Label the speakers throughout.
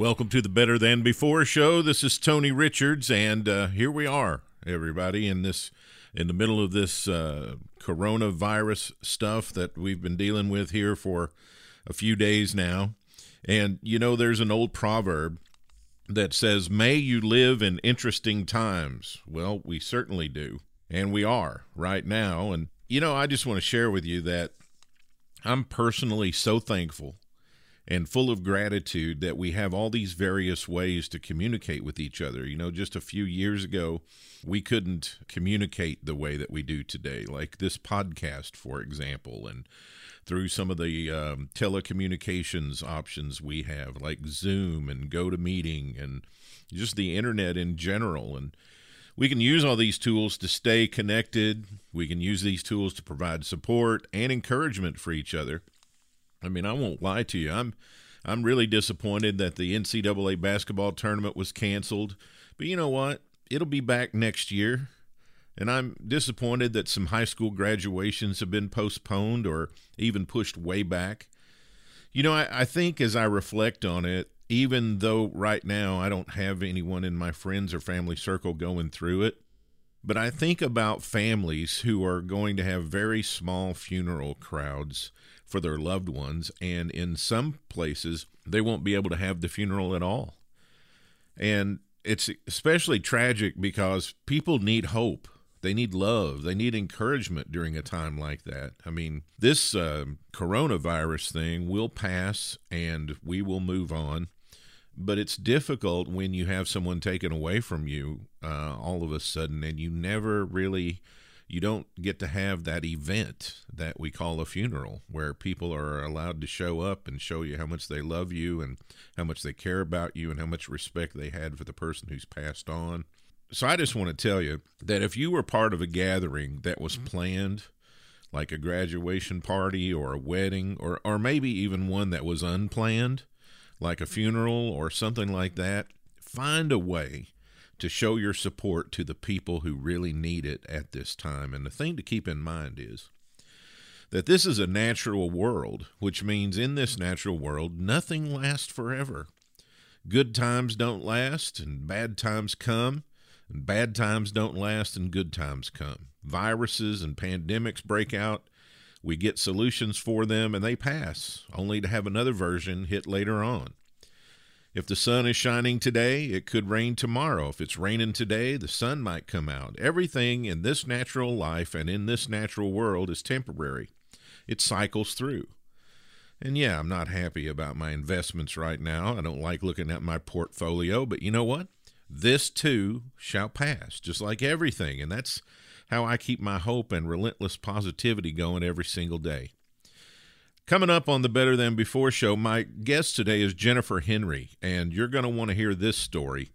Speaker 1: Welcome to the Better Than Before show. This is Tony Richards, and uh, here we are, everybody, in this in the middle of this uh, coronavirus stuff that we've been dealing with here for a few days now. And you know, there's an old proverb that says, "May you live in interesting times." Well, we certainly do, and we are right now. And you know, I just want to share with you that I'm personally so thankful and full of gratitude that we have all these various ways to communicate with each other. You know, just a few years ago, we couldn't communicate the way that we do today, like this podcast, for example, and through some of the um, telecommunications options we have, like Zoom and GoToMeeting and just the internet in general. And we can use all these tools to stay connected. We can use these tools to provide support and encouragement for each other. I mean, I won't lie to you. I'm I'm really disappointed that the NCAA basketball tournament was canceled. But you know what? It'll be back next year. And I'm disappointed that some high school graduations have been postponed or even pushed way back. You know, I, I think as I reflect on it, even though right now I don't have anyone in my friends or family circle going through it, but I think about families who are going to have very small funeral crowds for their loved ones. And in some places, they won't be able to have the funeral at all. And it's especially tragic because people need hope. They need love. They need encouragement during a time like that. I mean, this uh, coronavirus thing will pass and we will move on. But it's difficult when you have someone taken away from you uh, all of a sudden and you never really you don't get to have that event that we call a funeral where people are allowed to show up and show you how much they love you and how much they care about you and how much respect they had for the person who's passed on. So I just want to tell you that if you were part of a gathering that was mm-hmm. planned, like a graduation party or a wedding or or maybe even one that was unplanned, like a funeral or something like that, find a way to show your support to the people who really need it at this time. And the thing to keep in mind is that this is a natural world, which means in this natural world, nothing lasts forever. Good times don't last, and bad times come, and bad times don't last, and good times come. Viruses and pandemics break out. We get solutions for them, and they pass, only to have another version hit later on. If the sun is shining today, it could rain tomorrow. If it's raining today, the sun might come out. Everything in this natural life and in this natural world is temporary, it cycles through. And yeah, I'm not happy about my investments right now. I don't like looking at my portfolio, but you know what? This too shall pass, just like everything. And that's how I keep my hope and relentless positivity going every single day. Coming up on the Better Than Before show, my guest today is Jennifer Henry, and you're going to want to hear this story.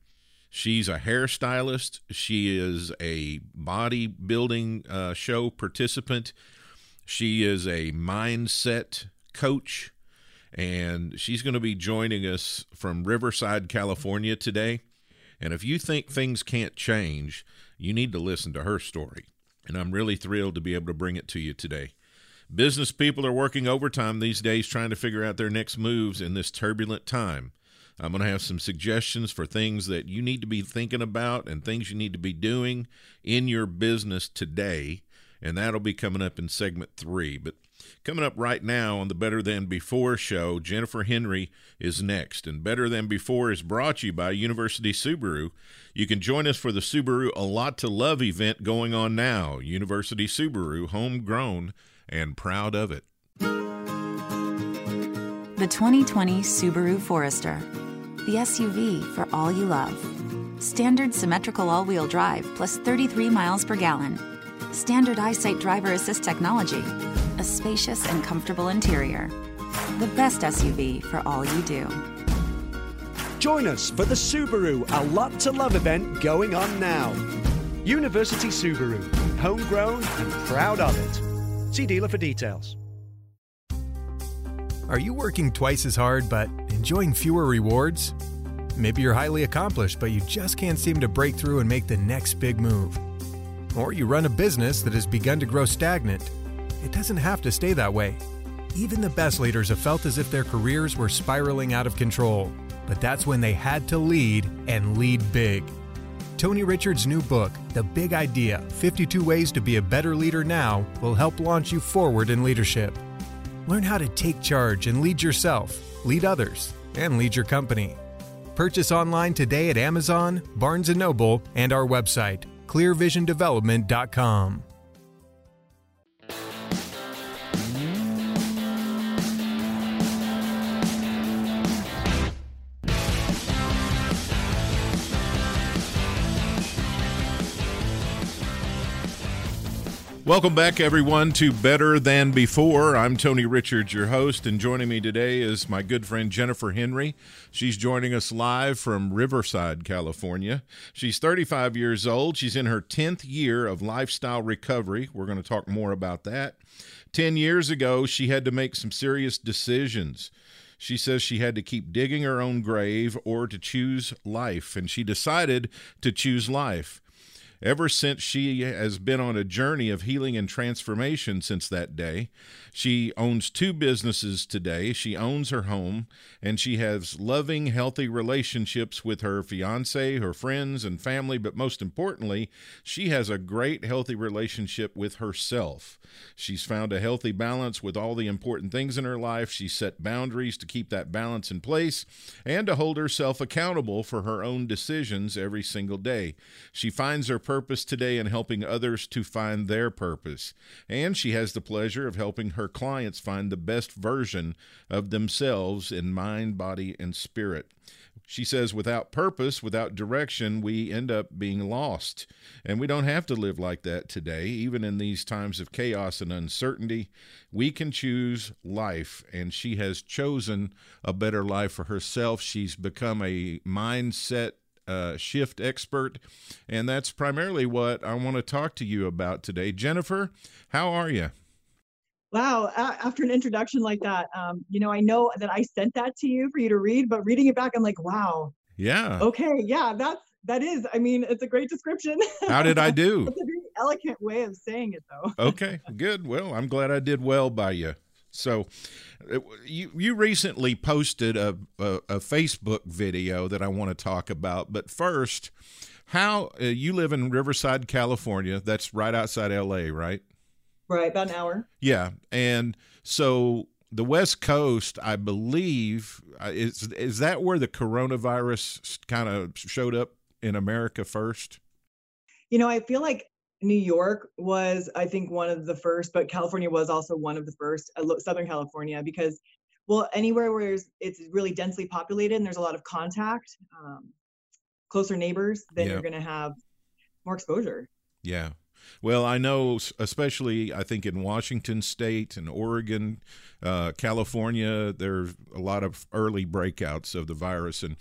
Speaker 1: She's a hairstylist. She is a bodybuilding uh, show participant. She is a mindset coach, and she's going to be joining us from Riverside, California today. And if you think things can't change, you need to listen to her story. And I'm really thrilled to be able to bring it to you today. Business people are working overtime these days trying to figure out their next moves in this turbulent time. I'm going to have some suggestions for things that you need to be thinking about and things you need to be doing in your business today. And that'll be coming up in segment three. But coming up right now on the Better Than Before show, Jennifer Henry is next. And Better Than Before is brought to you by University Subaru. You can join us for the Subaru A Lot to Love event going on now. University Subaru, homegrown and proud of it.
Speaker 2: The 2020 Subaru Forester. The SUV for all you love. Standard symmetrical all wheel drive plus 33 miles per gallon. Standard EyeSight driver assist technology. A spacious and comfortable interior. The best SUV for all you do.
Speaker 3: Join us for the Subaru A Lot to Love event going on now. University Subaru, homegrown and proud of it. See dealer for details.
Speaker 4: Are you working twice as hard but enjoying fewer rewards? Maybe you're highly accomplished, but you just can't seem to break through and make the next big move. Or you run a business that has begun to grow stagnant. It doesn't have to stay that way. Even the best leaders have felt as if their careers were spiraling out of control, but that's when they had to lead and lead big. Tony Richards' new book, The Big Idea 52 Ways to Be a Better Leader Now, will help launch you forward in leadership. Learn how to take charge and lead yourself, lead others, and lead your company. Purchase online today at Amazon, Barnes & Noble, and our website, clearvisiondevelopment.com.
Speaker 1: Welcome back, everyone, to Better Than Before. I'm Tony Richards, your host, and joining me today is my good friend Jennifer Henry. She's joining us live from Riverside, California. She's 35 years old. She's in her 10th year of lifestyle recovery. We're going to talk more about that. 10 years ago, she had to make some serious decisions. She says she had to keep digging her own grave or to choose life, and she decided to choose life. Ever since she has been on a journey of healing and transformation since that day, she owns two businesses today. She owns her home, and she has loving, healthy relationships with her fiance, her friends, and family. But most importantly, she has a great, healthy relationship with herself. She's found a healthy balance with all the important things in her life. She set boundaries to keep that balance in place and to hold herself accountable for her own decisions every single day. She finds her purpose today in helping others to find their purpose. And she has the pleasure of helping her clients find the best version of themselves in mind, body, and spirit. She says, without purpose, without direction, we end up being lost. And we don't have to live like that today. Even in these times of chaos and uncertainty, we can choose life. And she has chosen a better life for herself. She's become a mindset uh, shift expert. And that's primarily what I want to talk to you about today. Jennifer, how are you?
Speaker 5: Wow, after an introduction like that, um, you know, I know that I sent that to you for you to read, but reading it back, I'm like, wow.
Speaker 1: Yeah.
Speaker 5: Okay, yeah, that's that is. I mean, it's a great description.
Speaker 1: How did I do?
Speaker 5: it's a very elegant way of saying it, though.
Speaker 1: okay, good. Well, I'm glad I did well by you. So, uh, you you recently posted a, a, a Facebook video that I want to talk about, but first, how uh, you live in Riverside, California? That's right outside L.A., right?
Speaker 5: Right, about an hour.
Speaker 1: Yeah, and so the West Coast, I believe, uh, is is that where the coronavirus kind of showed up in America first?
Speaker 5: You know, I feel like New York was, I think, one of the first, but California was also one of the first, uh, Southern California, because, well, anywhere where it's really densely populated and there's a lot of contact, um, closer neighbors, then you're going to have more exposure.
Speaker 1: Yeah. Well, I know, especially I think in Washington State and Oregon, uh, California, there's a lot of early breakouts of the virus, and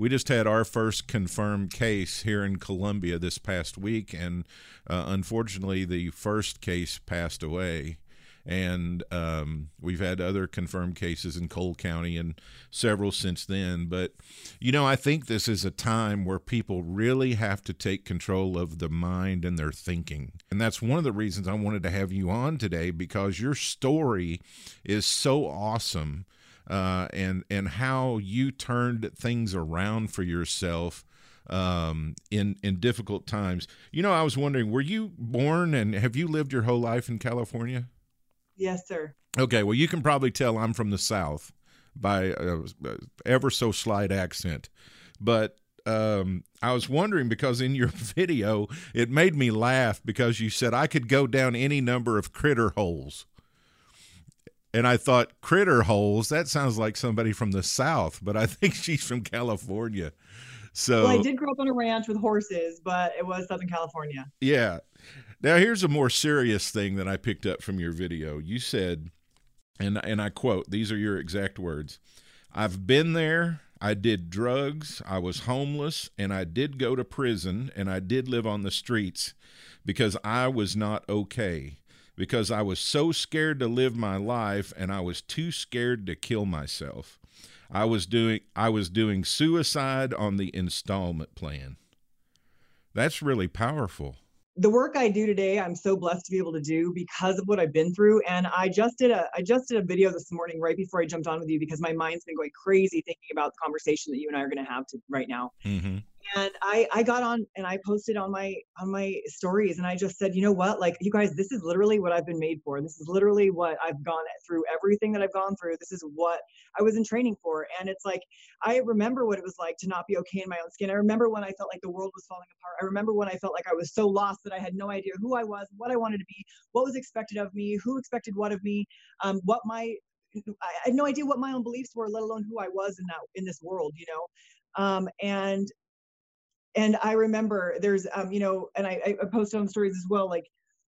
Speaker 1: we just had our first confirmed case here in Columbia this past week, and uh, unfortunately, the first case passed away. And um, we've had other confirmed cases in Cole County and several since then. But, you know, I think this is a time where people really have to take control of the mind and their thinking. And that's one of the reasons I wanted to have you on today because your story is so awesome uh, and and how you turned things around for yourself um, in in difficult times. You know, I was wondering, were you born and have you lived your whole life in California?
Speaker 5: Yes, sir.
Speaker 1: Okay, well, you can probably tell I'm from the South by a, ever so slight accent, but um, I was wondering because in your video it made me laugh because you said I could go down any number of critter holes and I thought critter holes. That sounds like somebody from the South, but I think she's from California. So
Speaker 5: well, I did grow up on a ranch with horses, but it was Southern California.
Speaker 1: Yeah. Now, here's a more serious thing that I picked up from your video. You said, and and I quote, these are your exact words. I've been there. I did drugs. I was homeless, and I did go to prison, and I did live on the streets because I was not okay. Because I was so scared to live my life, and I was too scared to kill myself. I was doing I was doing suicide on the installment plan. That's really powerful
Speaker 5: the work I do today, I'm so blessed to be able to do because of what I've been through. And I just did a I just did a video this morning right before I jumped on with you because my mind's been going crazy thinking about the conversation that you and I are going to have to right now. Mm-hmm and I I got on and I posted on my on my stories and I just said, you know what, like you guys, this is literally what I've been made for. This is literally what I've gone through. Everything that I've gone through, this is what I was in training for. And it's like I remember what it was like to not be okay in my own skin. I remember when I felt like the world was falling apart. I remember when I felt like I was so lost that I had no idea who I was, what I wanted to be, what was expected of me, who expected what of me, um, what my I had no idea what my own beliefs were, let alone who I was in that in this world, you know. Um, and and i remember there's um you know and i, I posted on stories as well like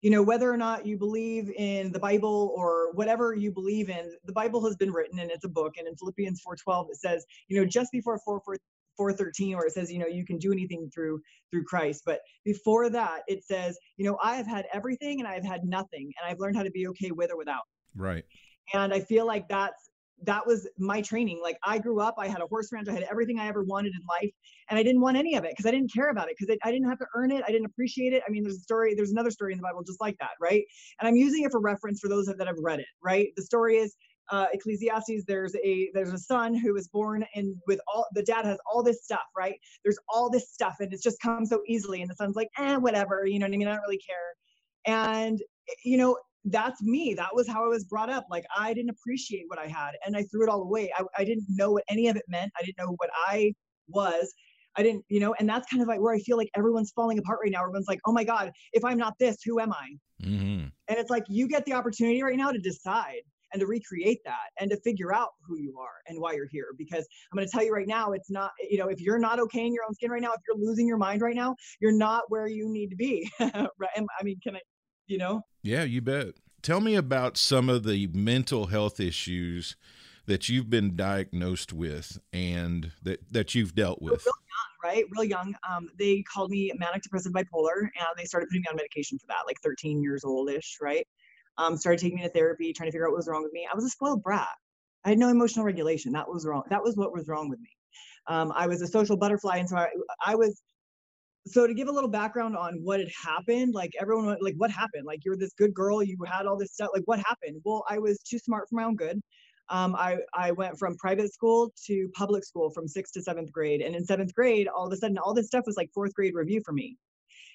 Speaker 5: you know whether or not you believe in the bible or whatever you believe in the bible has been written and it's a book. And in philippians 4.12 it says you know just before 4, 4 413 where it says you know you can do anything through through christ. But before that it says you know i have had everything and i've had nothing and i've learned how to be okay with or without.
Speaker 1: Right.
Speaker 5: And i feel like that's that was my training. Like I grew up, I had a horse ranch, I had everything I ever wanted in life, and I didn't want any of it because I didn't care about it because I didn't have to earn it. I didn't appreciate it. I mean, there's a story, there's another story in the Bible just like that, right? And I'm using it for reference for those that have read it, right? The story is uh, Ecclesiastes. There's a there's a son who was born and with all the dad has all this stuff, right? There's all this stuff, and it's just come so easily, and the son's like, eh, whatever, you know what I mean? I don't really care. And you know, that's me. That was how I was brought up. Like I didn't appreciate what I had and I threw it all away. I, I didn't know what any of it meant. I didn't know what I was. I didn't, you know, and that's kind of like where I feel like everyone's falling apart right now. Everyone's like, oh my God, if I'm not this, who am I? Mm-hmm. And it's like you get the opportunity right now to decide and to recreate that and to figure out who you are and why you're here. Because I'm going to tell you right now, it's not, you know, if you're not okay in your own skin right now, if you're losing your mind right now, you're not where you need to be. right? I mean, can I, you know?
Speaker 1: Yeah, you bet. Tell me about some of the mental health issues that you've been diagnosed with and that, that you've dealt with.
Speaker 5: Real young, right? Real young. Um, they called me manic depressive bipolar and they started putting me on medication for that, like 13 years old-ish, right? Um, started taking me to therapy, trying to figure out what was wrong with me. I was a spoiled brat. I had no emotional regulation. That was wrong. That was what was wrong with me. Um, I was a social butterfly, and so I, I was so to give a little background on what had happened like everyone went, like what happened? Like you're this good girl you had all this stuff like what happened? Well i was too smart for my own good. Um, I, I went from private school to public school from sixth to seventh grade and in seventh grade all of a sudden all this stuff was like fourth grade review for me.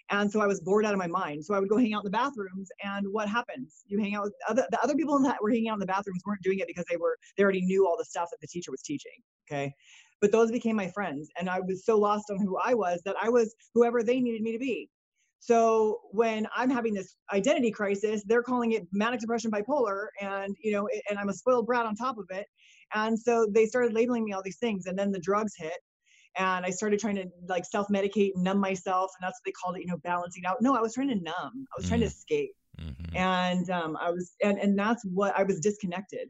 Speaker 5: And so i was bored out of my mind. So i would go hang out in the bathrooms and what happens? You hang out with other the other people that were hanging out in the bathrooms weren't doing it because they were they already knew all the stuff that the teacher was teaching okay but those became my friends and i was so lost on who i was that i was whoever they needed me to be. So when i'm having this identity crisis they're calling it manic depression bipolar and you know and i'm a spoiled brat on top of it. And so they started labeling me all these things and then the drugs hit and i started trying to like self-medicate numb myself and that's what they called it you know balancing out. No i was trying to numb. I was trying to mm-hmm. escape. Mm-hmm. and um, i was and, and that's what i was disconnected.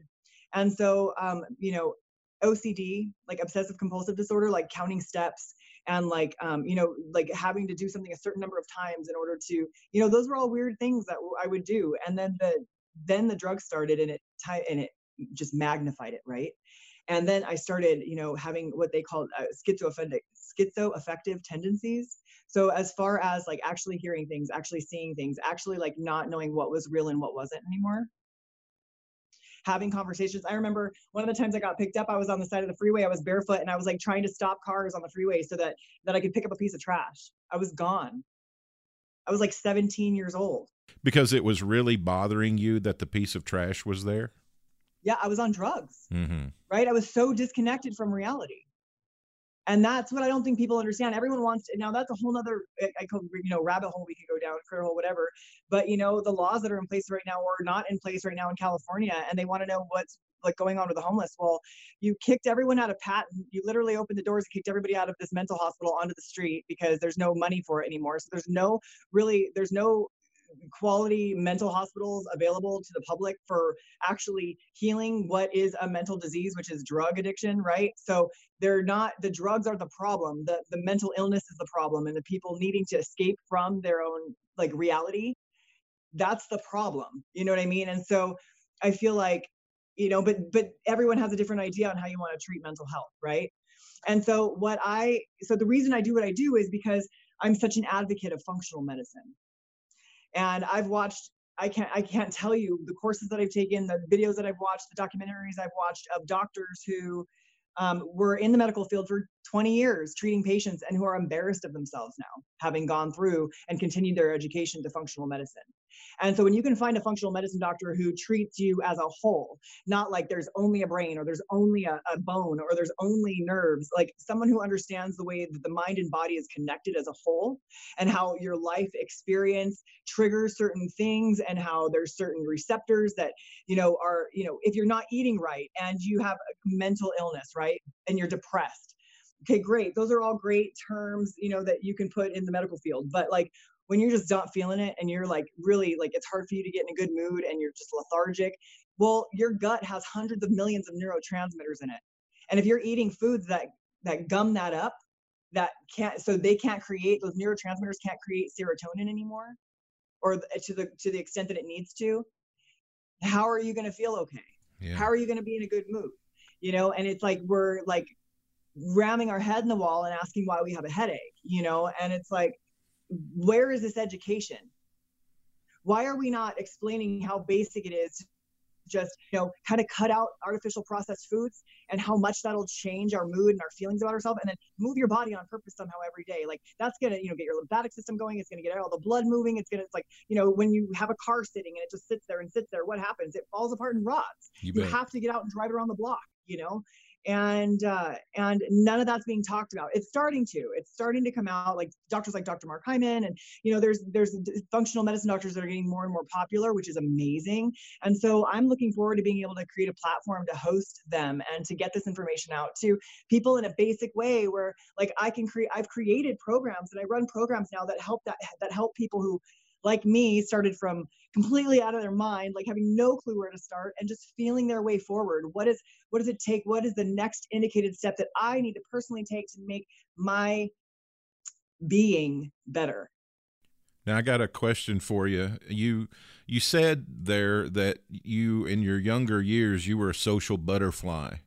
Speaker 5: And so um, you know OCD, like obsessive compulsive disorder, like counting steps and like um, you know like having to do something a certain number of times in order to you know those were all weird things that I would do. And then the then the drug started and it and it just magnified it, right? And then I started, you know, having what they called uh, schizoaffective schizoaffective tendencies. So as far as like actually hearing things, actually seeing things, actually like not knowing what was real and what wasn't anymore having conversations. I remember one of the times I got picked up, I was on the side of the freeway. I was barefoot and I was like trying to stop cars on the freeway so that that I could pick up a piece of trash. I was gone. I was like 17 years old.
Speaker 1: Because it was really bothering you that the piece of trash was there?
Speaker 5: Yeah, I was on drugs. Mm-hmm. Right? I was so disconnected from reality and that's what I don't think people understand. Everyone wants to, now that's a whole other eh, I call, you know, rabbit hole we could go down, critter hole, whatever. But, you know, the laws that are in place right now or not in place right now in California, and they want to know what's like going on with the homeless. Well, you kicked everyone out of Patton. You literally opened the doors and kicked everybody out of this mental hospital onto the street because there's no money for it anymore. So there's no really, there's no quality mental hospitals available to the public for actually healing what is a mental disease which is drug addiction right? So they're not the drugs are the problem. The the mental illness is the problem and the people needing to escape from their own like reality that's the problem. You know what i mean? And so i feel like you know but but everyone has a different idea on how you want to treat mental health right? And so what i so the reason i do what i do is because i'm such an advocate of functional medicine and i've watched i can't i can't tell you the courses that i've taken the videos that i've watched the documentaries i've watched of doctors who um, were in the medical field for 20 years treating patients and who are embarrassed of themselves now having gone through and continued their education to functional medicine and so when you can find a functional medicine doctor who treats you as a whole, not like there's only a brain or there's only a, a bone or there's only nerves, like someone who understands the way that the mind and body is connected as a whole and how your life experience triggers certain things and how there's certain receptors that, you know, are, you know, if you're not eating right and you have a mental illness, right? And you're depressed okay great. Those are all great terms you know that you can put in the medical field but like when you're just not feeling it and you're like really like it's hard for you to get in a good mood and you're just lethargic well your gut has hundreds of millions of neurotransmitters in it. And if you're eating foods that that gum that up that can't so they can't create those neurotransmitters can't create serotonin anymore or to the to the extent that it needs to how are you going to feel okay? Yeah. how are you going to be in a good mood? You know and it's like we're like ramming our head in the wall and asking why we have a headache you know? And it's like where is this education? Why are we not explaining how basic it is just you know kind of cut out artificial processed foods and how much that'll change our mood and our feelings about ourselves and then move your body on purpose somehow every day? Like that's gonna you know get your lymphatic system going it's gonna get all the blood moving it's gonna it's like you know when you have a car sitting and it just sits there and sits there what happens? It falls apart and rots. You, you have to get out and drive around the block you know and uh, and none of that's being talked about. It's starting to. It's starting to come out. Like doctors like Dr. Mark Hyman, and you know, there's there's functional medicine doctors that are getting more and more popular, which is amazing. And so I'm looking forward to being able to create a platform to host them and to get this information out to people in a basic way, where like I can create. I've created programs and I run programs now that help that that help people who like me started from completely out of their mind like having no clue where to start and just feeling their way forward what is what does it take what is the next indicated step that i need to personally take to make my being better
Speaker 1: now I got a question for you. You you said there that you in your younger years you were a social butterfly.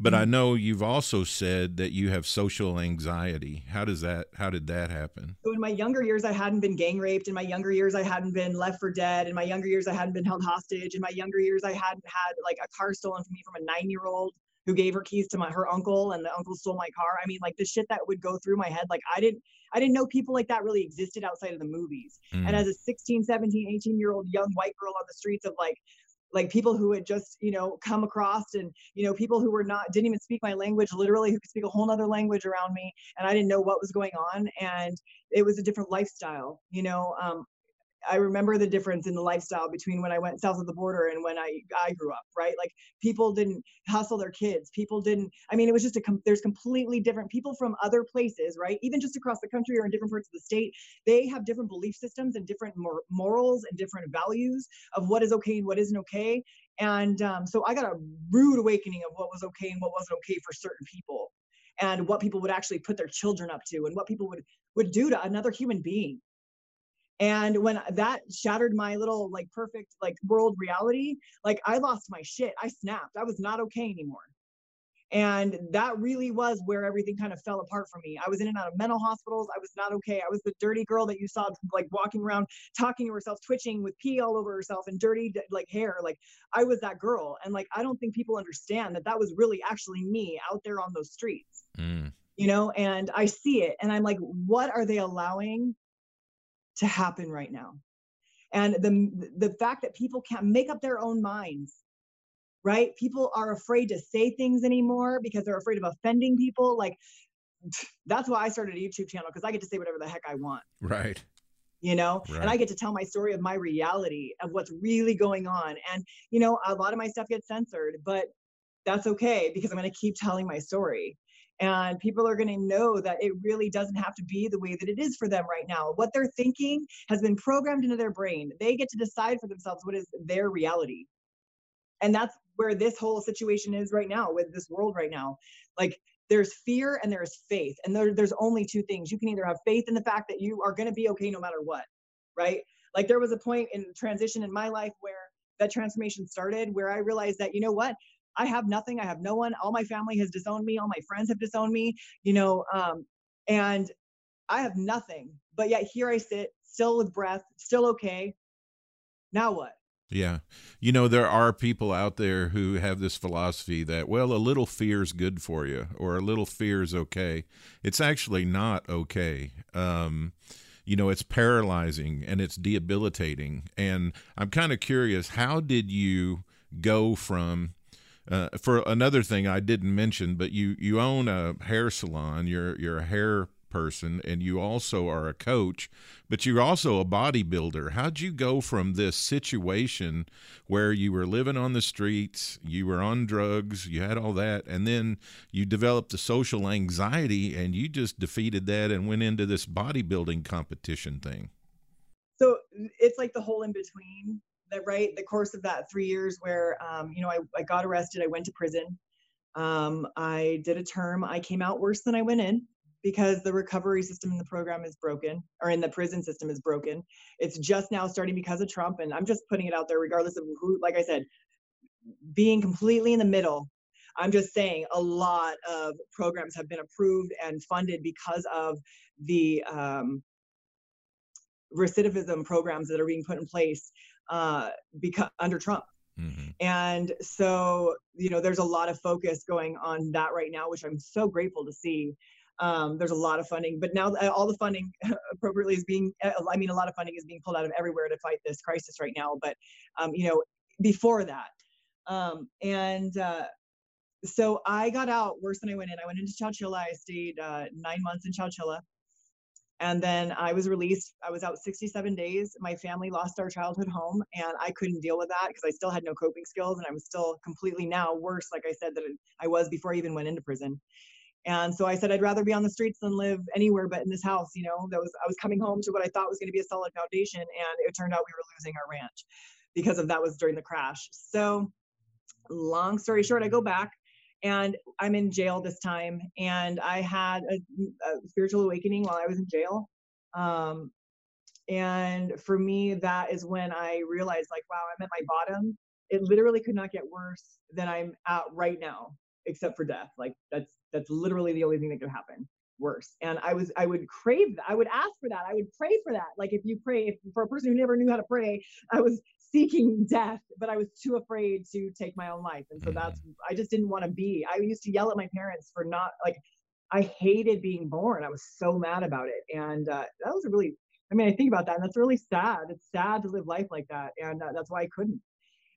Speaker 1: But I mm-hmm. know you've also said that you have social anxiety. How does that how did that happen?
Speaker 5: So in my younger years I hadn't been gang raped. In my younger years I hadn't been left for dead. In my younger years I hadn't been held hostage. In my younger years I hadn't had like a car stolen from me from a 9-year-old who gave her keys to my her uncle and the uncle stole my car. I mean like the shit that would go through my head like I didn't I didn't know people like that really existed outside of the movies. Mm. And as a 16, 17, 18 year old young white girl on the streets of like like people who had just you know come across and you know people who were not didn't even speak my language literally who could speak a whole other language around me and i didn't know what was going on and it was a different lifestyle you know um, I remember the difference in the lifestyle between when I went south of the border and when I I grew up, right? Like people didn't hustle their kids. People didn't. I mean, it was just a there's completely different people from other places, right? Even just across the country or in different parts of the state, they have different belief systems and different mor- morals and different values of what is okay and what isn't okay. And um, so I got a rude awakening of what was okay and what wasn't okay for certain people, and what people would actually put their children up to, and what people would would do to another human being and when that shattered my little like perfect like world reality like i lost my shit. I snapped. I was not okay anymore. And that really was where everything kind of fell apart for me. I was in and out of mental hospitals. I was not okay. I was the dirty girl that you saw like walking around talking to herself twitching with pee all over herself and dirty like hair. Like i was that girl. And like i don't think people understand that that was really actually me out there on those streets mm. you know? And i see it. And i'm like what are they allowing to happen right now. And the the fact that people can't make up their own minds right? People are afraid to say things anymore because they're afraid of offending people. Like that's why i started a youtube channel because i get to say whatever the heck i want.
Speaker 1: Right.
Speaker 5: You know? Right. and i get to tell my story of my reality of what's really going on. And you know a lot of my stuff gets censored but that's okay because i'm going to keep telling my story and people are going to know that it really doesn't have to be the way that it is for them right now. What they're thinking has been programmed into their brain. They get to decide for themselves what is their reality. And that's where this whole situation is right now with this world right now. Like there's fear and there's faith and there, there's only two things. You can either have faith in the fact that you are going to be okay no matter what right? Like there was a point in transition in my life where that transformation started where i realized that you know what I have nothing. I have no one. All my family has disowned me. All my friends have disowned me, you know, um, and I have nothing. But yet here I sit, still with breath, still okay. Now what?
Speaker 1: Yeah. You know, there are people out there who have this philosophy that, well, a little fear is good for you or a little fear is okay. It's actually not okay. Um, you know, it's paralyzing and it's debilitating. And I'm kind of curious, how did you go from uh, for another thing I didn't mention, but you you own a hair salon. You're you're a hair person, and you also are a coach, but you're also a bodybuilder. How'd you go from this situation where you were living on the streets, you were on drugs, you had all that, and then you developed the social anxiety, and you just defeated that and went into this bodybuilding competition thing?
Speaker 5: So it's like the whole in between right the course of that three years where um, you know I, I got arrested i went to prison. Um, i did a term i came out worse than i went in because the recovery system in the program is broken or in the prison system is broken. It's just now starting because of trump and i'm just putting it out there regardless of who like i said being completely in the middle i'm just saying a lot of programs have been approved and funded because of the um, recidivism programs that are being put in place uh, because under Trump. Mm-hmm. And so, you know, there's a lot of focus going on that right now, which I'm so grateful to see. Um, there's a lot of funding, but now all the funding appropriately is being, uh, I mean, a lot of funding is being pulled out of everywhere to fight this crisis right now. But, um, you know, before that, um, and uh, so I got out worse than I went in. I went into Chowchilla. I stayed uh, nine months in Chowchilla. And then I was released. I was out 67 days. My family lost our childhood home, and I couldn't deal with that because I still had no coping skills, and I was still completely now worse, like I said, that I was before I even went into prison. And so I said I'd rather be on the streets than live anywhere but in this house. You know, that was I was coming home to what I thought was going to be a solid foundation, and it turned out we were losing our ranch because of that was during the crash. So, long story short, I go back and I'm in jail this time. And I had a, a spiritual awakening while I was in jail. Um, and for me, that is when I realized, like, wow, I'm at my bottom. It literally could not get worse than I'm at right now, except for death. Like that's that's literally the only thing that could happen worse. And I was I would crave that. I would ask for that. I would pray for that. Like if you pray if, for a person who never knew how to pray, I was seeking death, but I was too afraid to take my own life. And so that's, mm-hmm. I just didn't want to be. I used to yell at my parents for not, like, I hated being born. I was so mad about it. And uh, that was a really, I mean, I think about that and that's really sad. It's sad to live life like that. And uh, that's why I couldn't.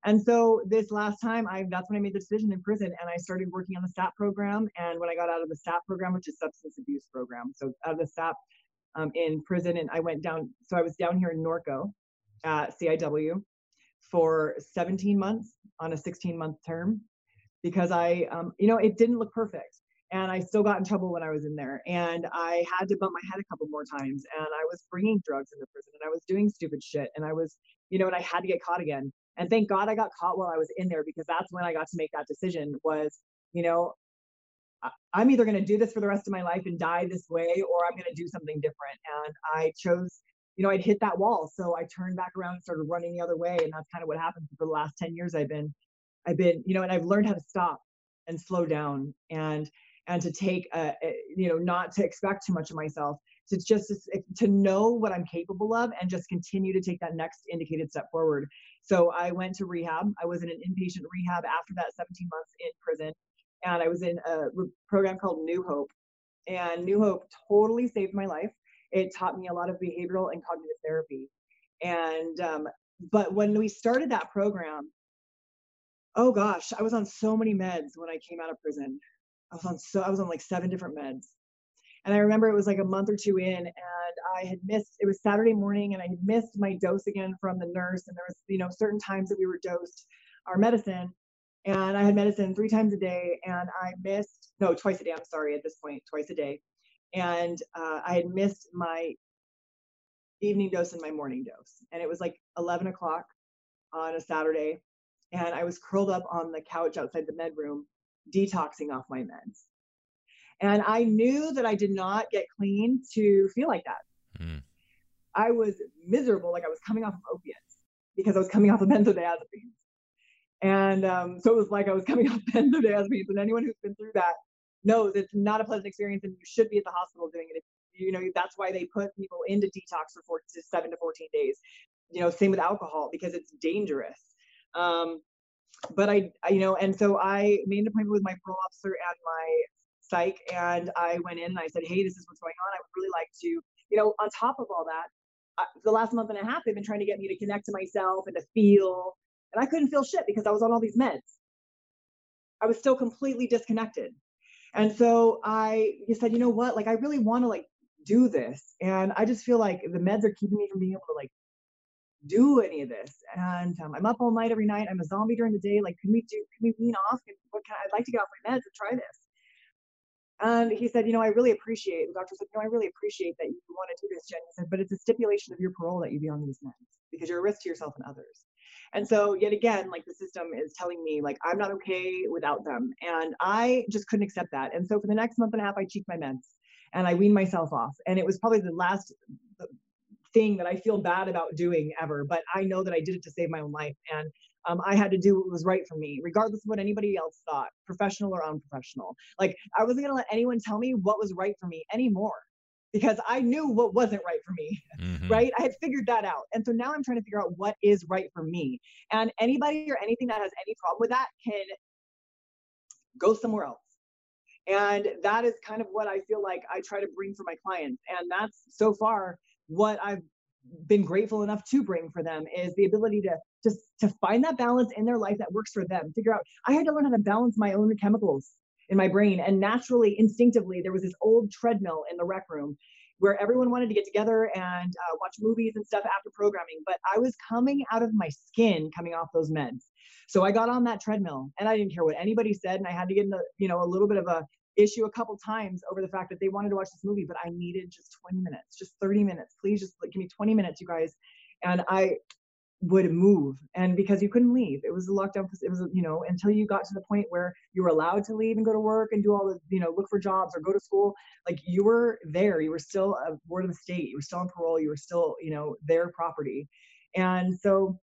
Speaker 5: And so this last time, I that's when I made the decision in prison, and I started working on the STAP program. And when I got out of the STAP program, which is substance abuse program, so out of the STAP um, in prison, and I went down. So I was down here in Norco at CIW, for 17 months on a 16 month term because I, um, you know, it didn't look perfect. And I still got in trouble when I was in there. And I had to bump my head a couple more times. And I was bringing drugs into prison and I was doing stupid shit. And I was, you know, and I had to get caught again. And thank God I got caught while I was in there because that's when I got to make that decision was, you know, I'm either going to do this for the rest of my life and die this way, or I'm going to do something different. And I chose you know, I'd hit that wall. So I turned back around and started running the other way. And that's kind of what happened for the last 10 years I've been, I've been, you know, and I've learned how to stop and slow down and, and to take, a, you know, not to expect too much of myself, to just eh, to know what I'm capable of and just continue to take that next indicated step forward. So I went to rehab. I was in an inpatient rehab after that 17 months in prison. And I was in a program called New Hope. And New Hope totally saved my life it taught me a lot of behavioral and cognitive therapy. And, um, but when we started that program, oh gosh, I was on so many meds when I came out of prison. I was on so, I was on like seven different meds. And I remember it was like a month or two in, and I had missed, it was Saturday morning, and I had missed my dose again from the nurse. And there was, you know, certain times that we were dosed our medicine. And I had medicine three times a day, and I missed no, twice a day. I'm sorry, at this point, twice a day. And uh, I had missed my evening dose and my morning dose. And it was like 11 o'clock on a Saturday. And I was curled up on the couch outside the med room, detoxing off my meds. And I knew that I did not get clean to feel like that. Mm. I was miserable, like I was coming off of opiates because I was coming off of benzodiazepines. And um, so it was like I was coming off benzodiazepines. And anyone who's been through that knows it's not a pleasant experience and you should be at the hospital doing it. You know, that's why they put people into detox for four to seven to 14 days. You know, same with alcohol because it's dangerous. Um, but I, I, you know, and so I made an appointment with my parole officer and my psych, and I went in and I said, hey, this is what's going on. I would really like to, you know, on top of all that, I, the last month and a half, they've been trying to get me to connect to myself and to feel, and I couldn't feel shit because I was on all these meds. I was still completely disconnected. And so I he said, you know what? Like, I really want to like do this. And I just feel like the meds are keeping me from being able to like do any of this. And um, I'm up all night every night. I'm a zombie during the day. Like, can we do, can we wean off? What can I'd like to get off my meds and try this. And he said, you know, I really appreciate, the doctor said, you know, I really appreciate that you want to do this, Jen. He said, but it's a stipulation of your parole that you be on these meds because you're a risk to yourself and others. And so yet again, like the system is telling me like I'm not okay without them. And I just couldn't accept that. And so for the next month and a half, I cheeked my meds and I weaned myself off. And it was probably the last thing that I feel bad about doing ever, but I know that I did it to save my own life. And um, I had to do what was right for me, regardless of what anybody else thought, professional or unprofessional. Like I wasn't gonna let anyone tell me what was right for me anymore because I knew what wasn't right for me, mm-hmm. right? I had figured that out. And so now I'm trying to figure out what is right for me. And anybody or anything that has any problem with that can go somewhere else. And that is kind of what I feel like I try to bring for my clients. And that's so far what I've been grateful enough to bring for them is the ability to just to find that balance in their life that works for them. Figure out I had to learn how to balance my own chemicals in my brain. And naturally, instinctively, there was this old treadmill in the rec room where everyone wanted to get together and uh, watch movies and stuff after programming. But I was coming out of my skin coming off those meds. So I got on that treadmill and I didn't care what anybody said. And I had to get into, you know, a little bit of a issue a couple times over the fact that they wanted to watch this movie, but I needed just 20 minutes, just 30 minutes. Please just like, give me 20 minutes, you guys. And I would move and because you couldn't leave it was a lockdown it was you know until you got to the point where you were allowed to leave and go to work and do all the you know look for jobs or go to school like you were there you were still a ward of the state you were still on parole you were still you know their property. And so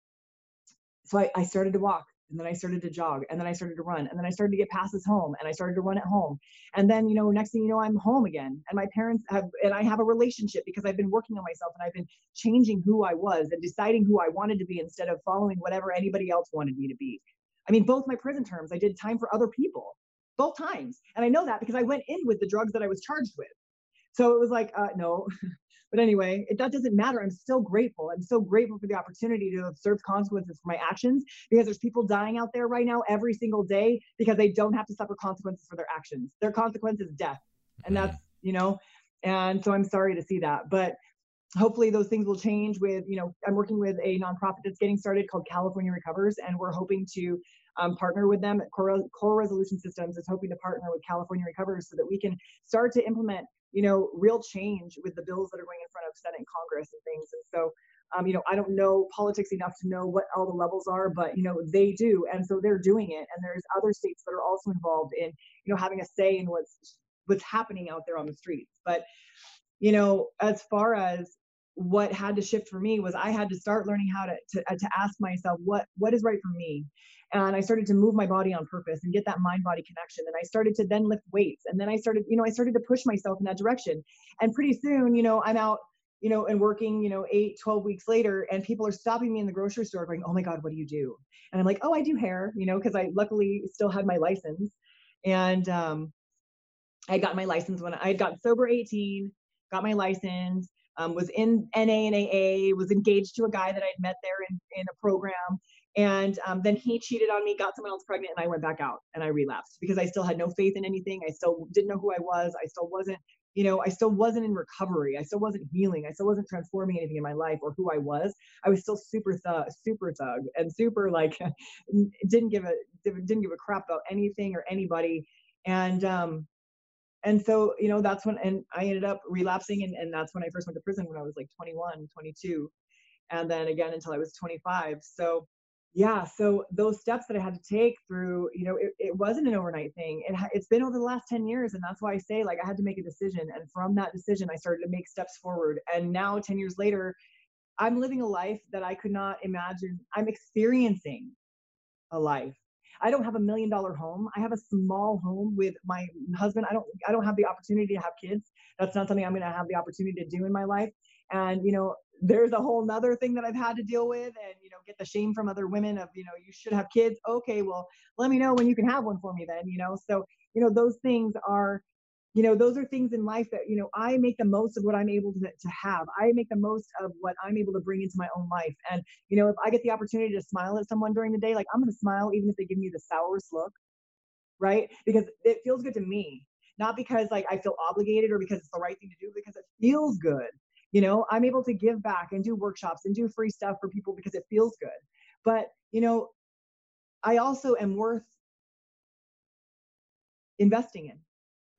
Speaker 5: so I, I started to walk and then I started to jog and then I started to run and then I started to get passes home and I started to run at home and then you know next thing you know I'm home again and my parents have and I have a relationship because I've been working on myself and I've been changing who I was and deciding who I wanted to be instead of following whatever anybody else wanted me to be. I mean both my prison terms I did time for other people both times and I know that because I went in with the drugs that I was charged with. So it was like, uh, no, But anyway, it, that doesn't matter. I'm still grateful. I'm so grateful for the opportunity to observe consequences for my actions because there's people dying out there right now every single day because they don't have to suffer consequences for their actions. Their consequence is death. And mm-hmm. that's, you know, and so I'm sorry to see that. But hopefully those things will change with, you know, I'm working with a nonprofit that's getting started called California Recovers, and we're hoping to um, partner with them. Core, Core Resolution Systems is hoping to partner with California Recovers so that we can start to implement you know, real change with the bills that are going in front of Senate and Congress and things. And so, um, you know, I don't know politics enough to know what all the levels are, but you know, they do, and so they're doing it. And there's other states that are also involved in, you know, having a say in what's what's happening out there on the streets. But, you know, as far as what had to shift for me was I had to start learning how to to, to ask myself what what is right for me and I started to move my body on purpose and get that mind body connection. And I started to then lift weights. And then I started, you know, I started to push myself in that direction. And pretty soon, you know, I'm out, you know, and working, you know, eight, 12 weeks later, and people are stopping me in the grocery store going, Oh my God, what do you do? And I'm like, Oh, I do hair, you know, because I luckily still had my license. And um, I got my license when I had got sober 18, got my license. Um, was in NA and AA, was engaged to a guy that I'd met there in, in a program, and um, then he cheated on me, got someone else pregnant, and I went back out and I relapsed because I still had no faith in anything. I still didn't know who I was. I still wasn't, you know, I still wasn't in recovery. I still wasn't healing. I still wasn't transforming anything in my life or who I was. I was still super thug, super thug, and super like didn't give a didn't give a crap about anything or anybody. And um, and so you know that's when and I ended up relapsing, and and that's when I first went to prison when I was like 21, 22, and then again until I was 25. So yeah so those steps that i had to take through you know it, it wasn't an overnight thing. It, it's been over the last 10 years and that's why i say like i had to make a decision and from that decision i started to make steps forward. And now 10 years later i'm living a life that i could not imagine. I'm experiencing a life. I don't have a million dollar home. I have a small home with my husband. I don't i don't have the opportunity to have kids. That's not something i'm going to have the opportunity to do in my life. And you know there's a whole nother thing that I've had to deal with and, you know, get the shame from other women of, you know, you should have kids. Okay, well, let me know when you can have one for me then, you know? So, you know, those things are, you know, those are things in life that, you know, I make the most of what I'm able to, to have. I make the most of what I'm able to bring into my own life. And, you know, if I get the opportunity to smile at someone during the day, like I'm going to smile even if they give me the sourest look, right? Because it feels good to me not because like I feel obligated or because it's the right thing to do, because it feels good you know i'm able to give back and do workshops and do free stuff for people because it feels good. But you know i also am worth investing in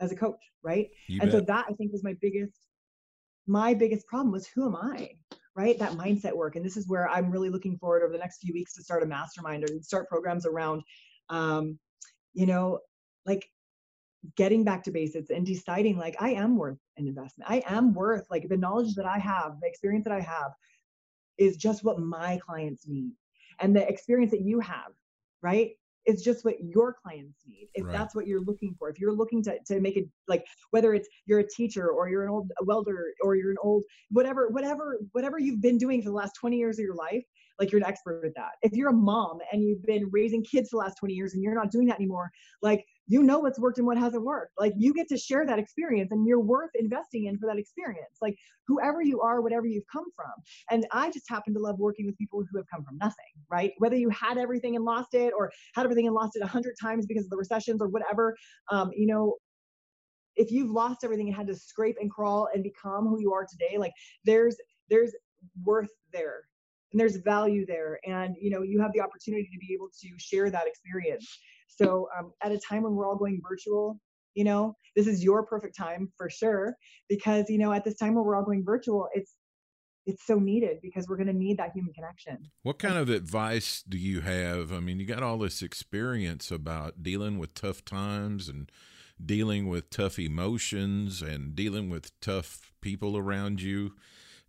Speaker 5: as a coach right? You and bet. so that i think was my biggest my biggest problem was who am i right? That mindset work. And this is where i'm really looking forward over the next few weeks to start a mastermind or start programs around um you know like getting back to basics and deciding like I am worth an investment. I am worth like the knowledge that I have, the experience that I have is just what my clients need. And the experience that you have, right? Is just what your clients need. If right. that's what you're looking for. If you're looking to, to make it like whether it's you're a teacher or you're an old welder or you're an old whatever, whatever, whatever you've been doing for the last 20 years of your life, like you're an expert at that. If you're a mom and you've been raising kids for the last 20 years and you're not doing that anymore, like you know what's worked and what hasn't worked. Like you get to share that experience and you're worth investing in for that experience. Like whoever you are, whatever you've come from. And I just happen to love working with people who have come from nothing, right? Whether you had everything and lost it or had everything and lost it a hundred times because of the recessions or whatever, um, you know, if you've lost everything and had to scrape and crawl and become who you are today, like there's there's worth there and there's value there and you know you have the opportunity to be able to share that experience so um, at a time when we're all going virtual, you know, this is your perfect time for sure because you know at this time where we're all going virtual, it's it's so needed because we're going to need that human connection.
Speaker 1: What kind of advice do you have? I mean, you got all this experience about dealing with tough times and dealing with tough emotions and dealing with tough people around you.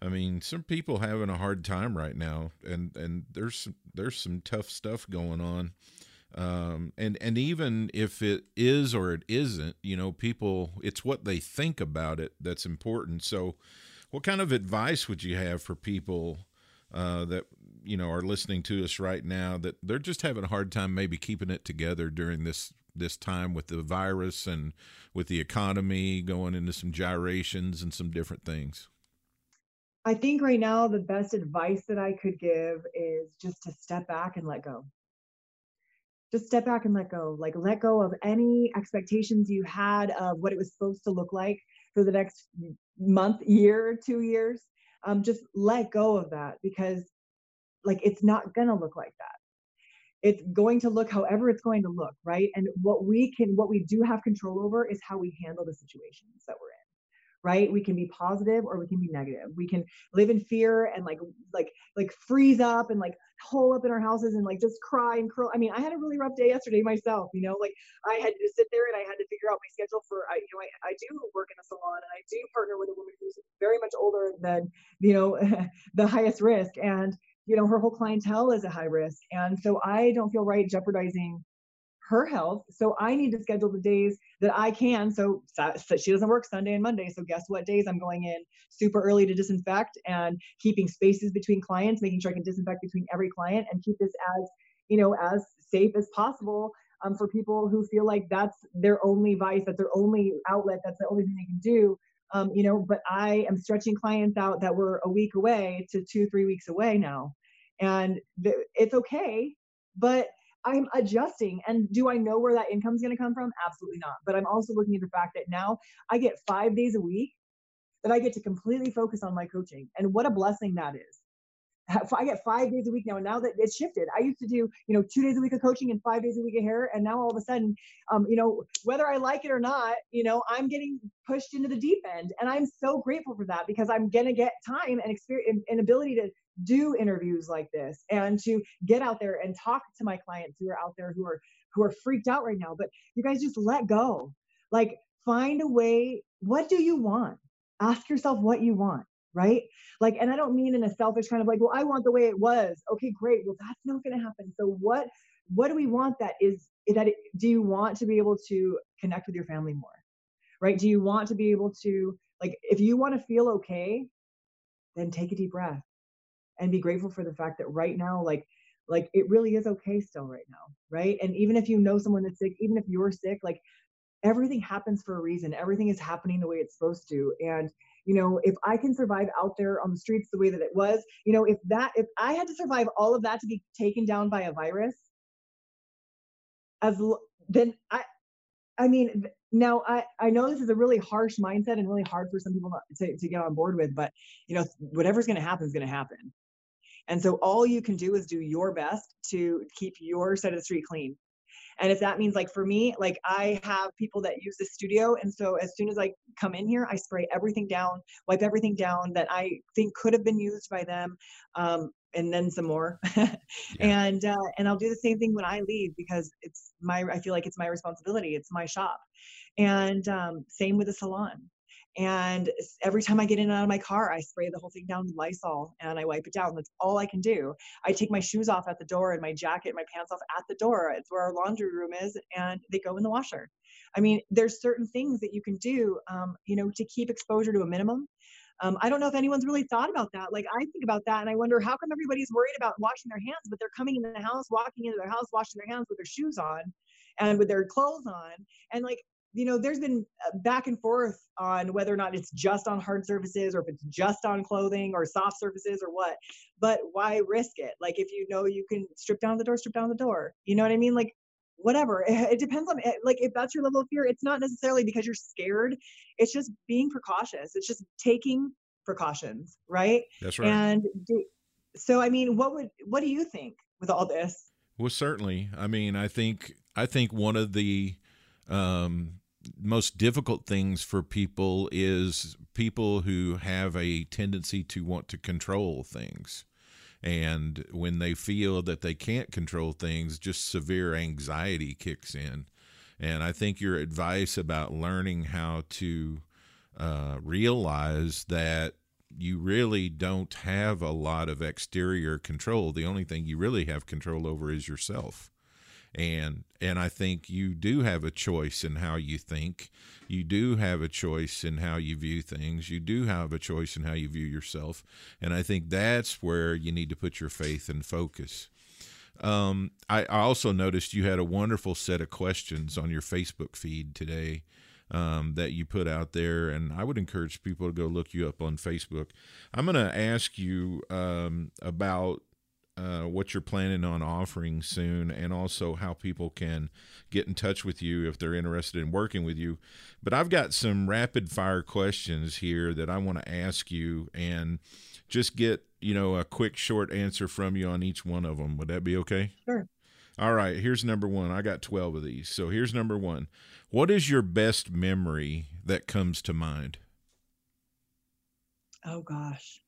Speaker 1: I mean, some people having a hard time right now, and and there's there's some tough stuff going on. Um, and and even if it is or it isn't, you know, people it's what they think about it that's important. So, what kind of advice would you have for people uh, that you know are listening to us right now that they're just having a hard time maybe keeping it together during this this time with the virus and with the economy going into some gyrations and some different things?
Speaker 5: I think right now the best advice that I could give is just to step back and let go just step back and let go like let go of any expectations you had of what it was supposed to look like for the next month year two years. Um, just let go of that because like it's not gonna look like that. It's going to look however it's going to look right? And what we can what we do have control over is how we handle the situations that we're in right? We can be positive or we can be negative. We can live in fear and like like like freeze up and like hole up in our houses and like just cry and curl. I mean i had a really rough day yesterday myself you know? Like i had to sit there and i had to figure out my schedule for i you know i, I do work in a salon and i do partner with a woman who's very much older than you know the highest risk. And you know her whole clientele is a high risk. And so i don't feel right jeopardizing her health. So I need to schedule the days that I can. So, so, she doesn't work Sunday and Monday. So guess what days I'm going in super early to disinfect and keeping spaces between clients, making sure I can disinfect between every client and keep this as, you know, as safe as possible um, for people who feel like that's their only vice, that's their only outlet, that's the only thing they can do. Um, you know, but I am stretching clients out that were a week away to two, three weeks away now. And th- it's okay, but I'm adjusting. And do I know where that income is going to come from? Absolutely not. But I'm also looking at the fact that now I get five days a week that I get to completely focus on my coaching. And what a blessing that is. I get five days a week now. Now that it's shifted, I used to do, you know, two days a week of coaching and five days a week of hair. And now all of a sudden, um, you know, whether I like it or not, you know, I'm getting pushed into the deep end. And I'm so grateful for that because I'm going to get time and experience and ability to do interviews like this and to get out there and talk to my clients who are out there who are, who are freaked out right now. But you guys just let go. Like find a way. What do you want? Ask yourself what you want right? Like, and I don't mean in a selfish kind of like, well, I want the way it was. Okay, great. Well, that's not going to happen. So what, what do we want that is that it, do you want to be able to connect with your family more? Right? Do you want to be able to like if you want to feel okay, then take a deep breath and be grateful for the fact that right now like like it really is okay still right now, right? And even if you know someone that's sick, even if you're sick, like everything happens for a reason. Everything is happening the way it's supposed to. And you know if i can survive out there on the streets the way that it was you know if that if i had to survive all of that to be taken down by a virus as then i i mean now i i know this is a really harsh mindset and really hard for some people to, to get on board with but you know whatever's going to happen is going to happen and so all you can do is do your best to keep your side of the street clean and if that means like for me, like I have people that use the studio. And so as soon as I come in here, I spray everything down, wipe everything down that I think could have been used by them. Um, and then some more. yeah. And uh, and I'll do the same thing when I leave because it's my I feel like it's my responsibility. It's my shop. And um, same with the salon. And every time I get in and out of my car, I spray the whole thing down with Lysol and I wipe it down. That's all I can do. I take my shoes off at the door and my jacket, and my pants off at the door. It's where our laundry room is, and they go in the washer. I mean, there's certain things that you can do, um, you know, to keep exposure to a minimum. Um, I don't know if anyone's really thought about that. Like I think about that and I wonder how come everybody's worried about washing their hands, but they're coming in the house, walking into their house, washing their hands with their shoes on and with their clothes on. And like you know, there's been uh, back and forth on whether or not it's just on hard surfaces or if it's just on clothing or soft surfaces or what. But why risk it? Like if you know you can strip down the door, strip down the door. You know what I mean? Like whatever. It, it depends on like if that's your level of fear. It's not necessarily because you're scared. It's just being precautious. It's just taking precautions, right?
Speaker 1: That's right.
Speaker 5: And do, so, I mean, what would what do you think with all this?
Speaker 1: Well, certainly. I mean, I think I think one of the um, most difficult things for people is people who have a tendency to want to control things. And when they feel that they can't control things, just severe anxiety kicks in. And I think your advice about learning how to uh, realize that you really don't have a lot of exterior control. The only thing you really have control over is yourself and and I think you do have a choice in how you think. You do have a choice in how you view things. You do have a choice in how you view yourself, and I think that's where you need to put your faith and focus. Um, I, I, also noticed you had a wonderful set of questions on your Facebook feed today um, that you put out there, and I would encourage people to go look you up on Facebook. I'm going to ask you um, about uh, what you're planning on offering soon, and also how people can get in touch with you if they're interested in working with you. But I've got some rapid fire questions here that I want to ask you, and just get you know a quick short answer from you on each one of them. Would that be okay?
Speaker 5: Sure.
Speaker 1: All right. Here's number one. I got twelve of these. So here's number one. What is your best memory that comes to mind?
Speaker 5: Oh gosh.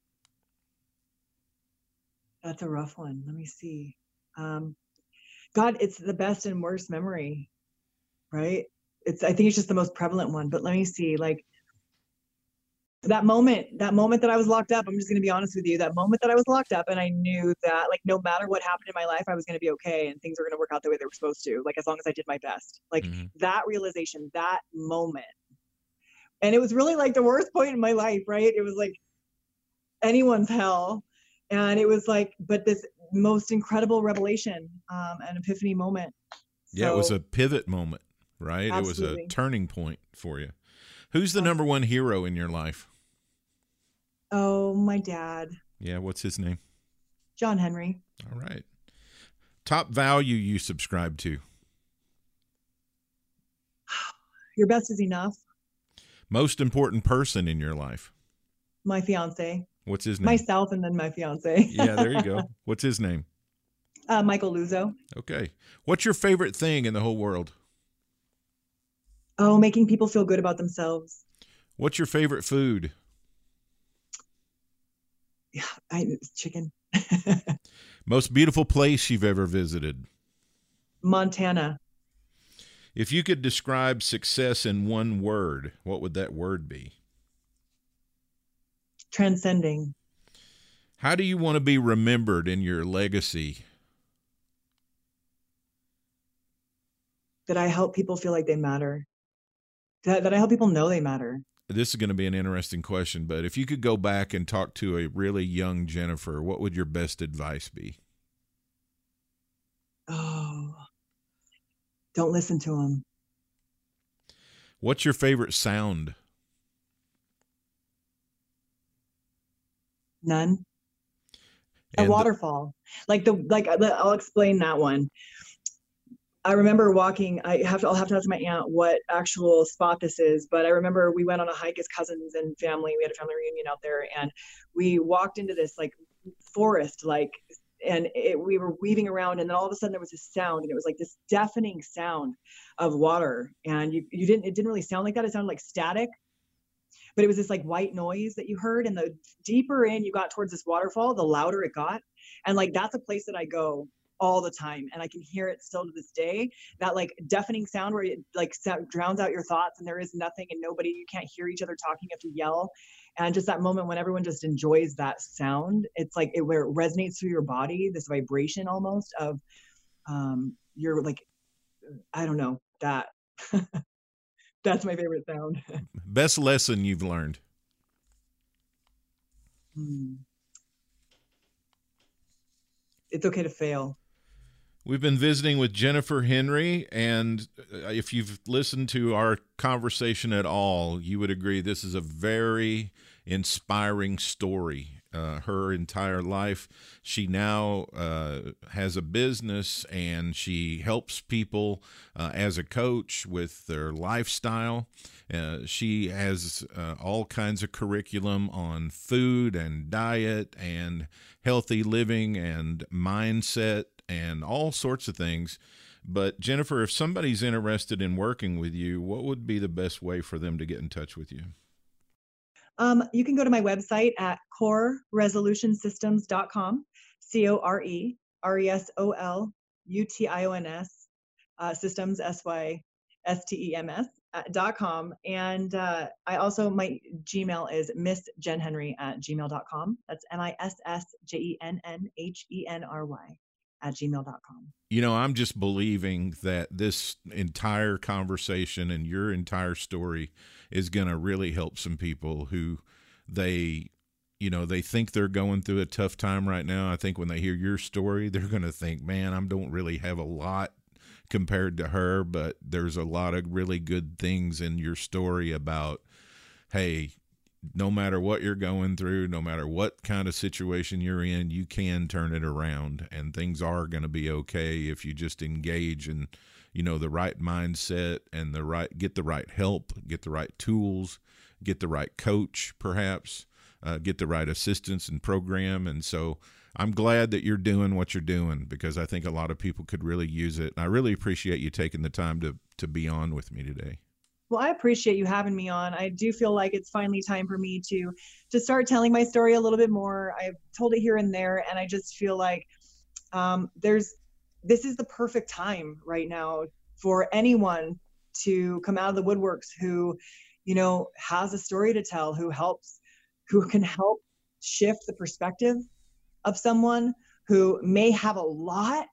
Speaker 5: That's a rough one. Let me see. Um, God, it's the best and worst memory, right? It's I think it's just the most prevalent one. But let me see, like that moment, that moment that I was locked up. I'm just gonna be honest with you. That moment that I was locked up, and I knew that like no matter what happened in my life, I was gonna be okay, and things were gonna work out the way they were supposed to. Like as long as I did my best. Like mm-hmm. that realization, that moment, and it was really like the worst point in my life, right? It was like anyone's hell and it was like but this most incredible revelation um, an epiphany moment. So,
Speaker 1: yeah it was a pivot moment right? Absolutely. it was a turning point for you. Who's the number one hero in your life?
Speaker 5: Oh my dad.
Speaker 1: Yeah what's his name?
Speaker 5: John henry.
Speaker 1: All right. Top value you subscribe to?
Speaker 5: Your best is enough.
Speaker 1: Most important person in your life?
Speaker 5: My fiance
Speaker 1: What's his name?
Speaker 5: Myself and then my fiance.
Speaker 1: yeah, there you go. What's his name?
Speaker 5: Uh, Michael Luzo.
Speaker 1: Okay. What's your favorite thing in the whole world?
Speaker 5: Oh, making people feel good about themselves.
Speaker 1: What's your favorite food?
Speaker 5: Yeah, I, chicken.
Speaker 1: Most beautiful place you've ever visited?
Speaker 5: Montana.
Speaker 1: If you could describe success in one word, what would that word be?
Speaker 5: Transcending.
Speaker 1: How do you want to be remembered in your legacy?
Speaker 5: That I help people feel like they matter. That, that I help people know they matter.
Speaker 1: This is going to be an interesting question, but if you could go back and talk to a really young Jennifer, what would your best advice be?
Speaker 5: Oh, don't listen to them.
Speaker 1: What's your favorite sound?
Speaker 5: None.
Speaker 1: And
Speaker 5: a waterfall. Like the like uh, I'll explain that one. I remember walking. I have to. I'll have to ask my aunt what actual spot this is, but I remember we went on a hike as cousins and family. We had a family reunion out there, and we walked into this like forest, like, and it, we were weaving around, and then all of a sudden there was a sound, and it was like this deafening sound of water, and you you didn't. It didn't really sound like that. It sounded like static, but it was this like white noise that you heard, and the deeper in you got towards this waterfall, the louder it got, and like that's a place that I go all the time and i can hear it still to this day. That like deafening sound where it like drowns out your thoughts and there is nothing and nobody you can't hear each other talking you have to yell. And just that moment when everyone just enjoys that sound it's like it where it resonates through your body this vibration almost of um you're like i don't know that that's my favorite sound
Speaker 1: best lesson you've learned
Speaker 5: hmm. it's okay to fail
Speaker 1: We've been visiting with Jennifer Henry, and uh, if you've listened to our conversation at all, you would agree this is a very inspiring story. Uh, her entire life, she now uh, has a business and she helps people uh, as a coach with their lifestyle. Uh, she has uh, all kinds of curriculum on food and diet and healthy living and mindset and all sorts of things. But Jennifer, if somebody's interested in working with you, what would be the best way for them to get in touch with you?
Speaker 5: Um, you can go to my website at coreresolutionsystems.com, C O R E R E S O L U T I O N S, uh, systems, S Y S T E M S, uh, dot com. And uh, I also, my Gmail is Miss Jenn Henry at gmail.com. That's M I S S J E N N H E N R Y at gmail.com.
Speaker 1: You know, I'm just believing that this entire conversation and your entire story is going to really help some people who they, you know, they think they're going through a tough time right now. I think when they hear your story, they're going to think, man, I don't really have a lot compared to her, but there's a lot of really good things in your story about, hey, no matter what you're going through, no matter what kind of situation you're in, you can turn it around and things are going to be okay if you just engage in, you know, the right mindset and the right get the right help, get the right tools, get the right coach perhaps, uh, get the right assistance and program and so I'm glad that you're doing what you're doing because I think a lot of people could really use it. And I really appreciate you taking the time to to be on with me today.
Speaker 5: Well, I appreciate you having me on. I do feel like it's finally time for me to to start telling my story a little bit more. I've told it here and there, and I just feel like um, there's this is the perfect time right now for anyone to come out of the woodworks who, you know, has a story to tell, who helps, who can help shift the perspective of someone who may have a lot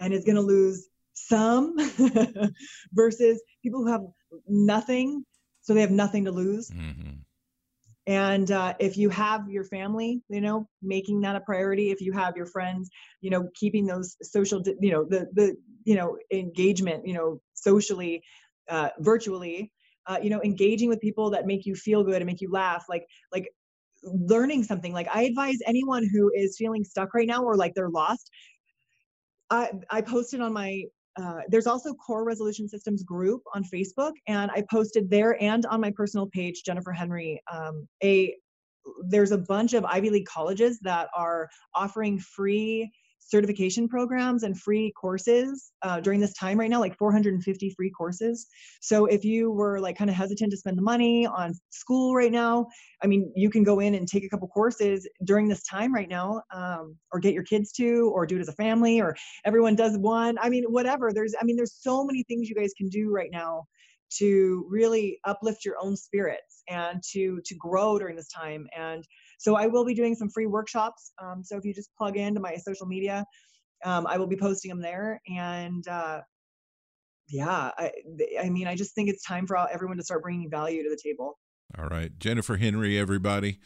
Speaker 5: and is going to lose some versus people who have nothing, so they have nothing to lose. Mm-hmm. And uh, if you have your family, you know, making that a priority. If you have your friends, you know, keeping those social, you know, the the you know engagement, you know, socially, uh, virtually, uh, you know, engaging with people that make you feel good and make you laugh, like like learning something. Like I advise anyone who is feeling stuck right now or like they're lost. I I posted on my uh, there's also Core Resolution Systems group on Facebook, and I posted there and on my personal page, Jennifer Henry, um, a there's a bunch of Ivy League colleges that are offering free certification programs and free courses uh, during this time right now, like 450 free courses. So if you were like kind of hesitant to spend the money on school right now, I mean, you can go in and take a couple courses during this time right now, um, or get your kids to, or do it as a family, or everyone does one. I mean, whatever. There's, I mean, there's so many things you guys can do right now to really uplift your own spirits and to to grow during this time and so I will be doing some free workshops. Um, so if you just plug into my social media, um, I will be posting them there. And uh, yeah, I, I mean, I just think it's time for everyone to start bringing value to the table.
Speaker 1: All right, Jennifer Henry, everybody.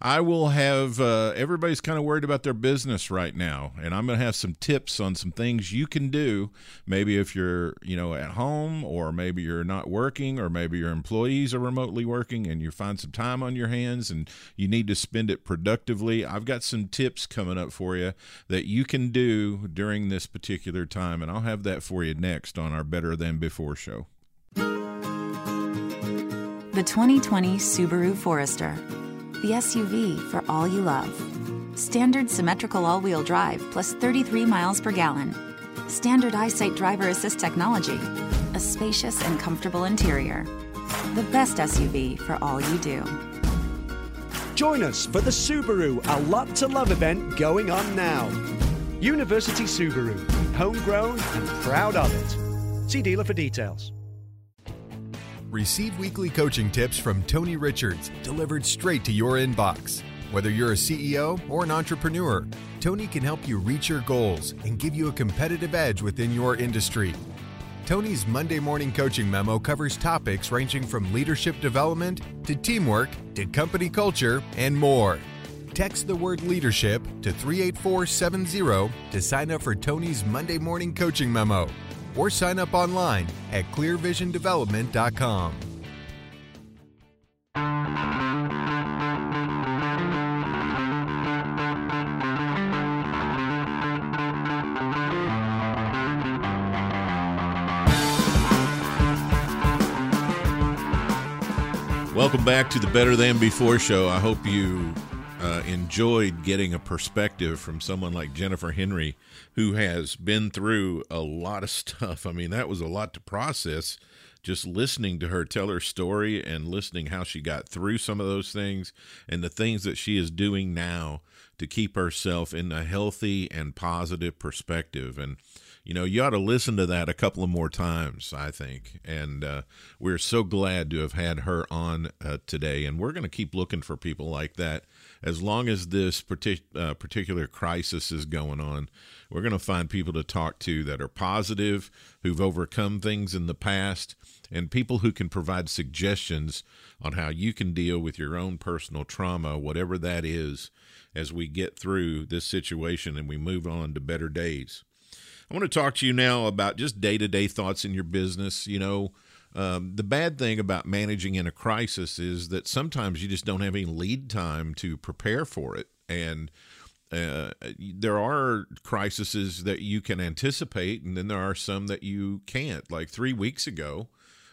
Speaker 1: I will have uh, everybody's kind of worried about their business right now, and I'm going to have some tips on some things you can do. Maybe if you're, you know, at home, or maybe you're not working, or maybe your employees are remotely working, and you find some time on your hands and you need to spend it productively. I've got some tips coming up for you that you can do during this particular time, and I'll have that for you next on our Better Than Before show.
Speaker 2: The 2020 Subaru Forester the SUV for all you love. Standard symmetrical all wheel drive plus 33 miles per gallon. Standard EyeSight driver assist technology. A spacious and comfortable interior. The best SUV for all you do.
Speaker 3: Join us for the Subaru A Lot to Love event going on now. University Subaru, homegrown and proud of it. See dealer for details.
Speaker 6: Receive weekly coaching tips from Tony Richards delivered straight to your inbox. Whether you're a CEO or an entrepreneur, Tony can help you reach your goals and give you a competitive edge within your industry. Tony's Monday morning coaching memo covers topics ranging from leadership development to teamwork to company culture and more. Text the word leadership to 38470 to sign up for Tony's Monday morning coaching memo or sign up online at clearvisiondevelopment.com.
Speaker 1: Welcome back to the Better Than Before show. I hope you uh, enjoyed getting a perspective from someone like Jennifer Henry, who has been through a lot of stuff. I mean, that was a lot to process just listening to her tell her story and listening how she got through some of those things and the things that she is doing now to keep herself in a healthy and positive perspective. And, you know, you ought to listen to that a couple of more times, I think. And uh, we're so glad to have had her on uh, today. And we're going to keep looking for people like that as long as this partic- uh, particular crisis is going on, we're going to find people to talk to that are positive, who've overcome things in the past, and people who can provide suggestions on how you can deal with your own personal trauma, whatever that is, as we get through this situation and we move on to better days. I want to talk to you now about just day to day thoughts in your business. You know, um, the bad thing about managing in a crisis is that sometimes you just don't have any lead time to prepare for it. And uh, there are crises that you can anticipate, and then there are some that you can't. Like three weeks ago,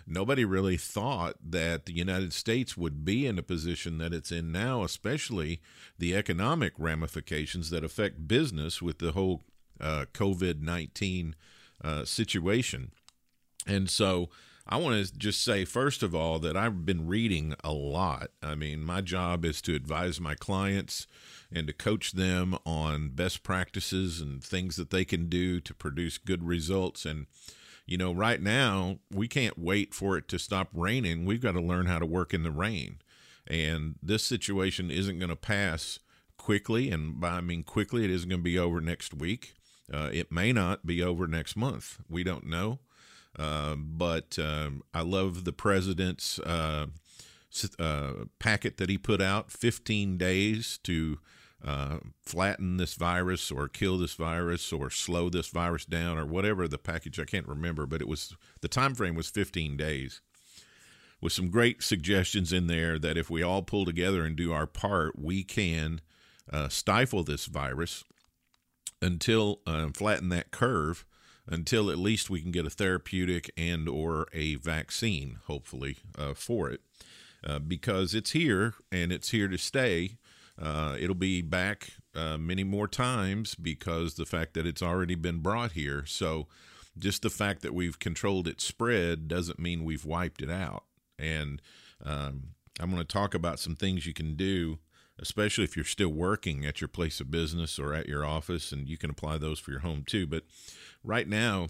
Speaker 1: nobody really thought that the United States would be in a position that it's in now, especially the economic ramifications that affect business with the whole uh, COVID 19 uh, situation. And so, I want to just say, first of all, that I've been reading a lot. I mean, my job is to advise my clients and to coach them on best practices and things that they can do to produce good results. And, you know, right now, we can't wait for it to stop raining. We've got to learn how to work in the rain. And this situation isn't going to pass quickly. And by I mean quickly, it isn't going to be over next week. Uh, it may not be over next month. We don't know. Uh, but um, I love the president's uh, uh, packet that he put out 15 days to uh, flatten this virus or kill this virus or slow this virus down or whatever the package I can't remember but it was the time frame was 15 days with some great suggestions in there that if we all pull together and do our part we can uh, stifle this virus until uh, flatten that curve until at least we can get a therapeutic and or a vaccine hopefully uh, for it uh, because it's here and it's here to stay. Uh, it'll be back uh, many more times because the fact that it's already been brought here. So, just the fact that we've controlled its spread doesn't mean we've wiped it out. And um, I'm going to talk about some things you can do, especially if you're still working at your place of business or at your office, and you can apply those for your home too. But right now,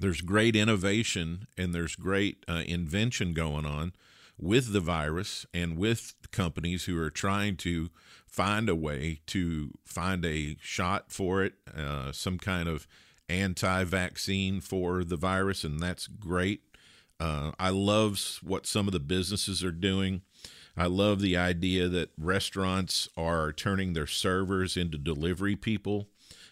Speaker 1: there's great innovation and there's great uh, invention going on with the virus and with companies who are trying to find a way to find a shot for it, uh, some kind of anti vaccine for the virus, and that's great. Uh, I love what some of the businesses are doing. I love the idea that restaurants are turning their servers into delivery people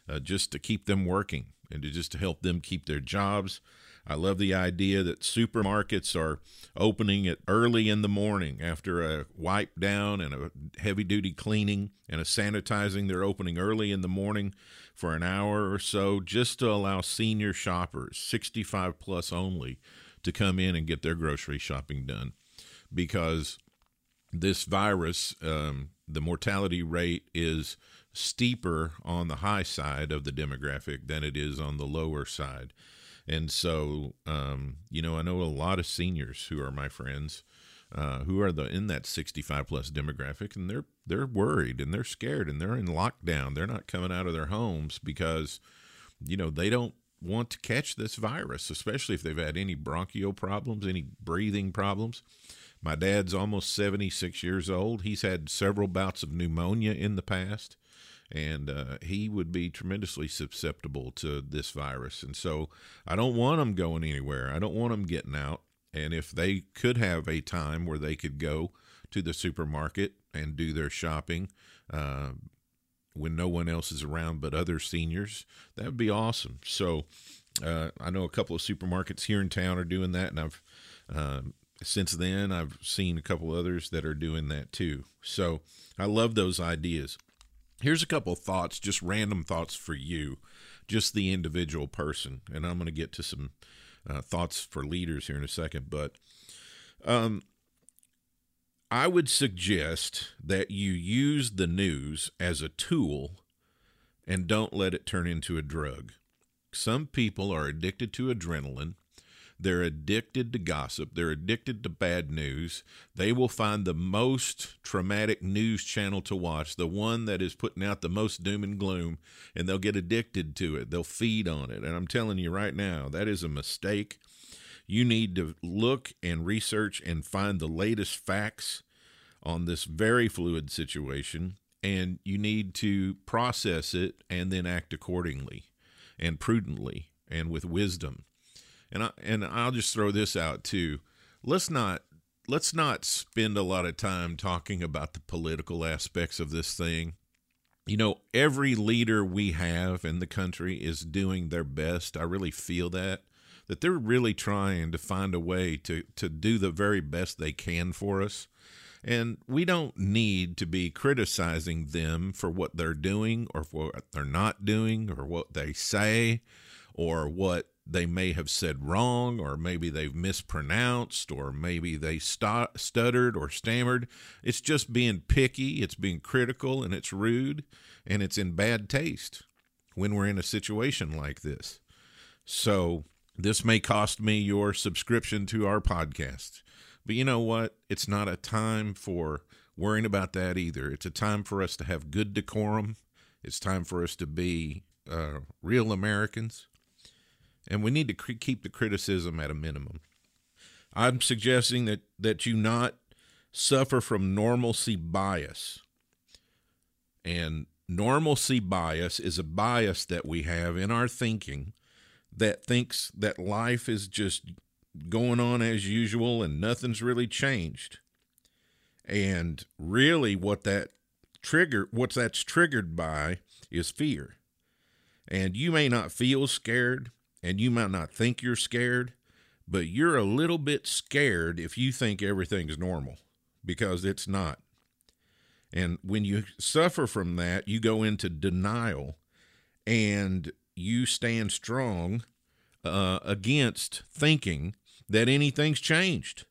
Speaker 1: uh, just to keep them working and to just to help them keep their jobs. I love the idea that supermarkets are opening at early in the morning after a wipe down and a heavy duty cleaning and a sanitizing. They're opening early in the morning for an hour or so just to allow senior shoppers, 65 plus only, to come in and get their grocery shopping done because this virus, um, the mortality rate is steeper on the high side of the demographic than it is on the lower side. And so, um, you know, I know a lot of seniors who are my friends, uh, who are the in that 65 plus demographic, and they're they're worried and they're scared and they're in lockdown. They're not coming out of their homes because, you know, they don't want to catch this virus, especially if they've had any bronchial problems, any breathing problems. My dad's almost 76 years old. He's had several bouts of pneumonia in the past and uh, he would be tremendously susceptible to this virus. And so I don't want them going anywhere. I don't want them getting out. And if they could have a time where they could go to the supermarket and do their shopping uh, when no one else is around but other seniors, that would be awesome. So uh, I know a couple of supermarkets here in town are doing that, and I've um, since then I've seen a couple others that are doing that too. So I love those ideas. Here's a couple thoughts, just random thoughts for you, just the individual person. And I'm going to get to some uh, thoughts for leaders here in a second. But um, I would suggest that you use the news as a tool and don't let it turn into a drug. Some people are addicted to adrenaline they're addicted to gossip. They're addicted to bad news. They will find the most traumatic news channel to watch, the one that is putting out the most doom and gloom, and they'll get addicted to it. They'll feed on it. And I'm telling you right now, that is a mistake. You need to look and research and find the latest facts on this very fluid situation, and you need to process it and then act accordingly and prudently and with wisdom and I and I'll just throw this out too. Let's not let's not spend a lot of time talking about the political aspects of this thing. You know, every leader we have in the country is doing their best. I really feel that that they're really trying to find a way to to do the very best they can for us. And we don't need to be criticizing them for what they're doing or for what they're not doing or what they say or what they may have said wrong, or maybe they've mispronounced, or maybe they st- stuttered or stammered. It's just being picky, it's being critical, and it's rude, and it's in bad taste when we're in a situation like this. So, this may cost me your subscription to our podcast. But you know what? It's not a time for worrying about that either. It's a time for us to have good decorum. It's time for us to be uh, real Americans and we need to cr- keep the criticism at a minimum. I'm suggesting that that you not suffer from normalcy bias. And normalcy bias is a bias that we have in our thinking that thinks that life is just going on as usual and nothing's really changed. And really what that trigger what's that's triggered by is fear. And you may not feel scared, and you might not think you're scared, but you're a little bit scared if you think everything's normal because it's not. And when you suffer from that, you go into denial and you stand strong uh, against thinking that anything's changed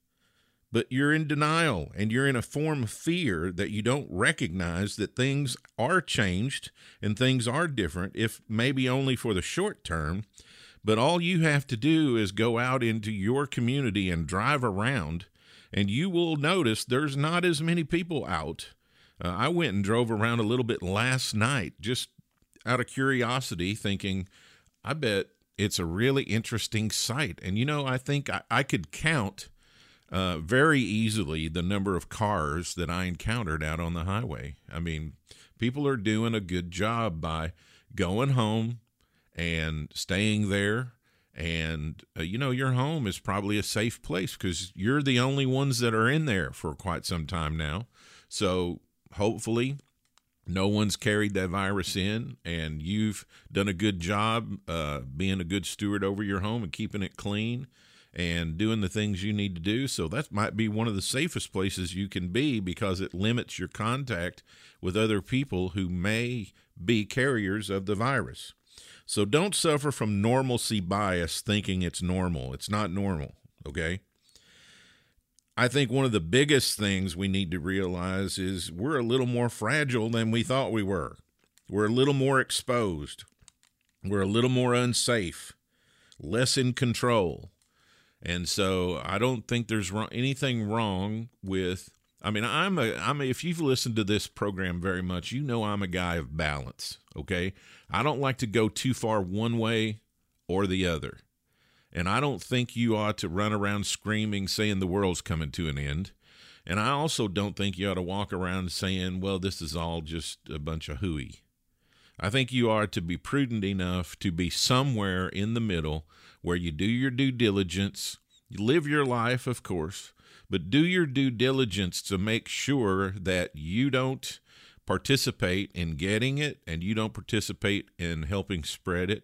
Speaker 1: but you're in denial and you're in a form of fear that you don't recognize that things are changed and things are different, if maybe only for the short term. But all you have to do is go out into your community and drive around, and you will notice there's not as many people out. Uh, I went and drove around a little bit last night just out of curiosity, thinking, I bet it's a really interesting sight. And, you know, I think I, I could count uh, very easily the number of cars that I encountered out on the highway. I mean, people are doing a good job by going home and staying there. And, uh, you know, your home is probably a safe place because you're the only ones that are in there for quite some time now. So hopefully, no one's carried that virus in, and you've done a good job uh, being a good steward over your home and keeping it clean and doing the things you need to do. So that might be one of the safest places you can be because it limits your contact with other people who may be carriers of the virus. So don't suffer from normalcy bias thinking it's normal. It's not normal, okay? I think one of the biggest things we need to realize is we're a little more fragile than we thought we were. We're a little more exposed. We're a little more unsafe, less in control. And so I don't think there's anything wrong with. I mean, I'm a, I'm a, if you've listened to this program very much, you know I'm a guy of balance. Okay, I don't like to go too far one way or the other, and I don't think you ought to run around screaming saying the world's coming to an end. And I also don't think you ought to walk around saying, well, this is all just a bunch of hooey. I think you are to be prudent enough to be somewhere in the middle where you do your due diligence. You live your life, of course, but do your due diligence to make sure that you don't participate in getting it and you don't participate in helping spread it.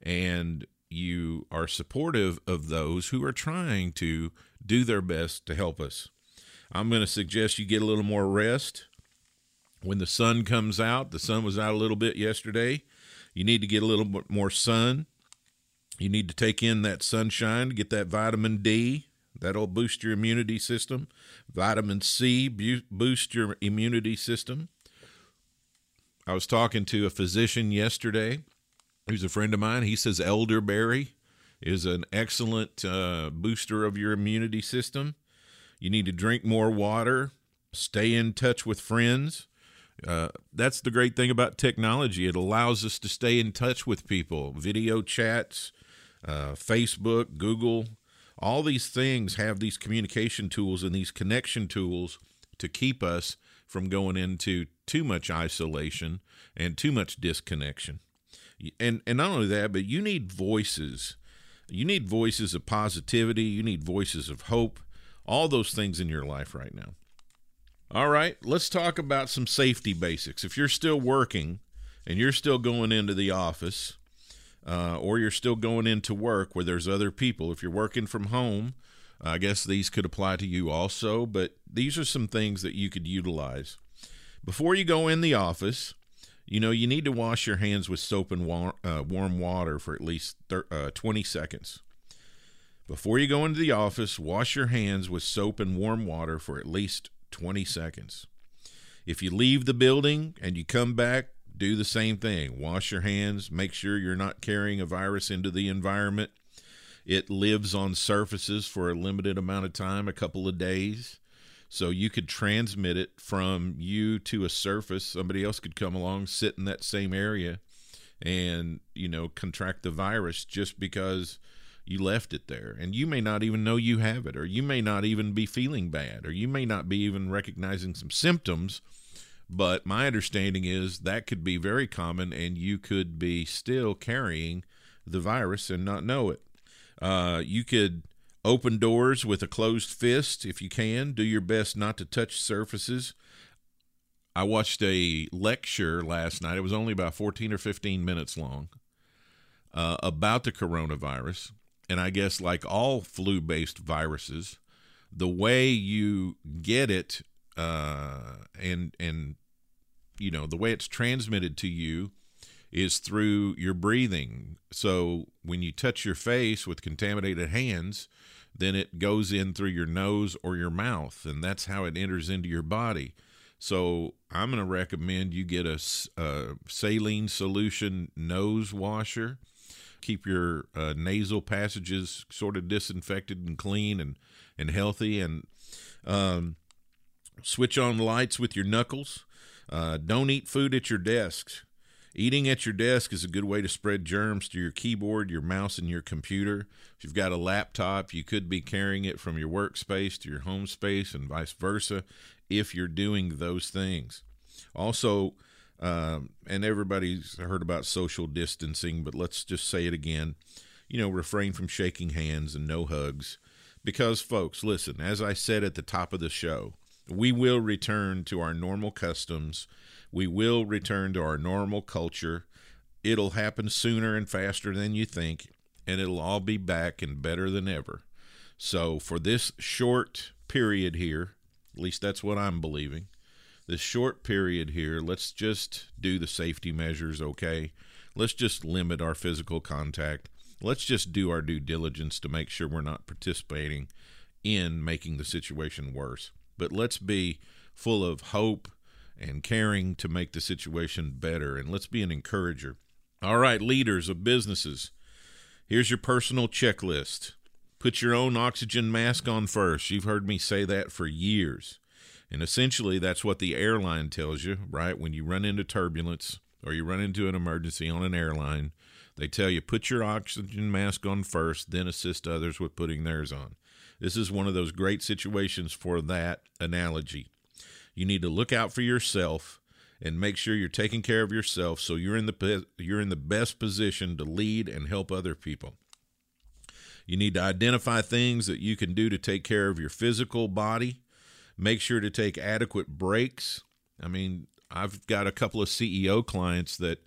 Speaker 1: And you are supportive of those who are trying to do their best to help us. I'm going to suggest you get a little more rest. When the sun comes out, the sun was out a little bit yesterday. You need to get a little bit more sun. You need to take in that sunshine, to get that vitamin D. That'll boost your immunity system. Vitamin C boost your immunity system. I was talking to a physician yesterday who's a friend of mine. He says elderberry is an excellent uh, booster of your immunity system. You need to drink more water, stay in touch with friends. Uh, that's the great thing about technology. It allows us to stay in touch with people, video chats, uh, Facebook, Google, all these things have these communication tools and these connection tools to keep us from going into too much isolation and too much disconnection. And and not only that, but you need voices. You need voices of positivity, you need voices of hope, all those things in your life right now. All right, let's talk about some safety basics. If you're still working and you're still going into the office, uh, or you're still going into work where there's other people. If you're working from home, I guess these could apply to you also, but these are some things that you could utilize. Before you go in the office, you know, you need to wash your hands with soap and war- uh, warm water for at least thir- uh, 20 seconds. Before you go into the office, wash your hands with soap and warm water for at least 20 seconds. If you leave the building and you come back, do the same thing. Wash your hands, make sure you're not carrying a virus into the environment. It lives on surfaces for a limited amount of time, a couple of days. So you could transmit it from you to a surface. Somebody else could come along, sit in that same area, and, you know, contract the virus just because you left it there. And you may not even know you have it, or you may not even be feeling bad, or you may not be even recognizing some symptoms but my understanding is that could be very common, and you could be still carrying the virus and not know it. Uh, you could open doors with a closed fist if you can. Do your best not to touch surfaces. I watched a lecture last night. It was only about 14 or 15 minutes long uh, about the coronavirus. And I guess, like all flu based viruses, the way you get it uh, and and you know the way it's transmitted to you is through your breathing. So when you touch your face with contaminated hands, then it goes in through your nose or your mouth, and that's how it enters into your body. So I'm going to recommend you get a, a, saline solution nose washer. Keep your uh, nasal passages sort of disinfected and clean and, and healthy. And um, switch on lights with your knuckles. Uh, don't eat food at your desks. Eating at your desk is a good way to spread germs to your keyboard, your mouse, and your computer. If you've got a laptop, you could be carrying it from your workspace to your home space and vice versa if you're doing those things. Also, um, and everybody's heard about social distancing, but let's just say it again. You know, refrain from shaking hands and no hugs. Because, folks, listen, as I said at the top of the show, we will return to our normal customs we will return to our normal culture. It'll happen sooner and faster than you think, and it'll all be back and better than ever. So, for this short period here, at least that's what I'm believing, this short period here, let's just do the safety measures, okay? Let's just limit our physical contact. Let's just do our due diligence to make sure we're not participating in making the situation worse. But let's be full of hope and caring to make the situation better. And let's be an encourager. All right, leaders of businesses, here's your personal checklist. Put your own oxygen mask on first. You've heard me say that for years. And essentially, that's what the airline tells you, right? When you run into turbulence or you run into an emergency on an airline, they tell you put your oxygen mask on first, then assist others with putting theirs on. This is one of those great situations for that analogy. You need to look out for yourself and make sure you're taking care of yourself so you're in the you're in the best position to lead and help other people. You need to identify things that you can do to take care of your physical body. Make sure to take adequate breaks. I mean, I've got a couple of CEO clients that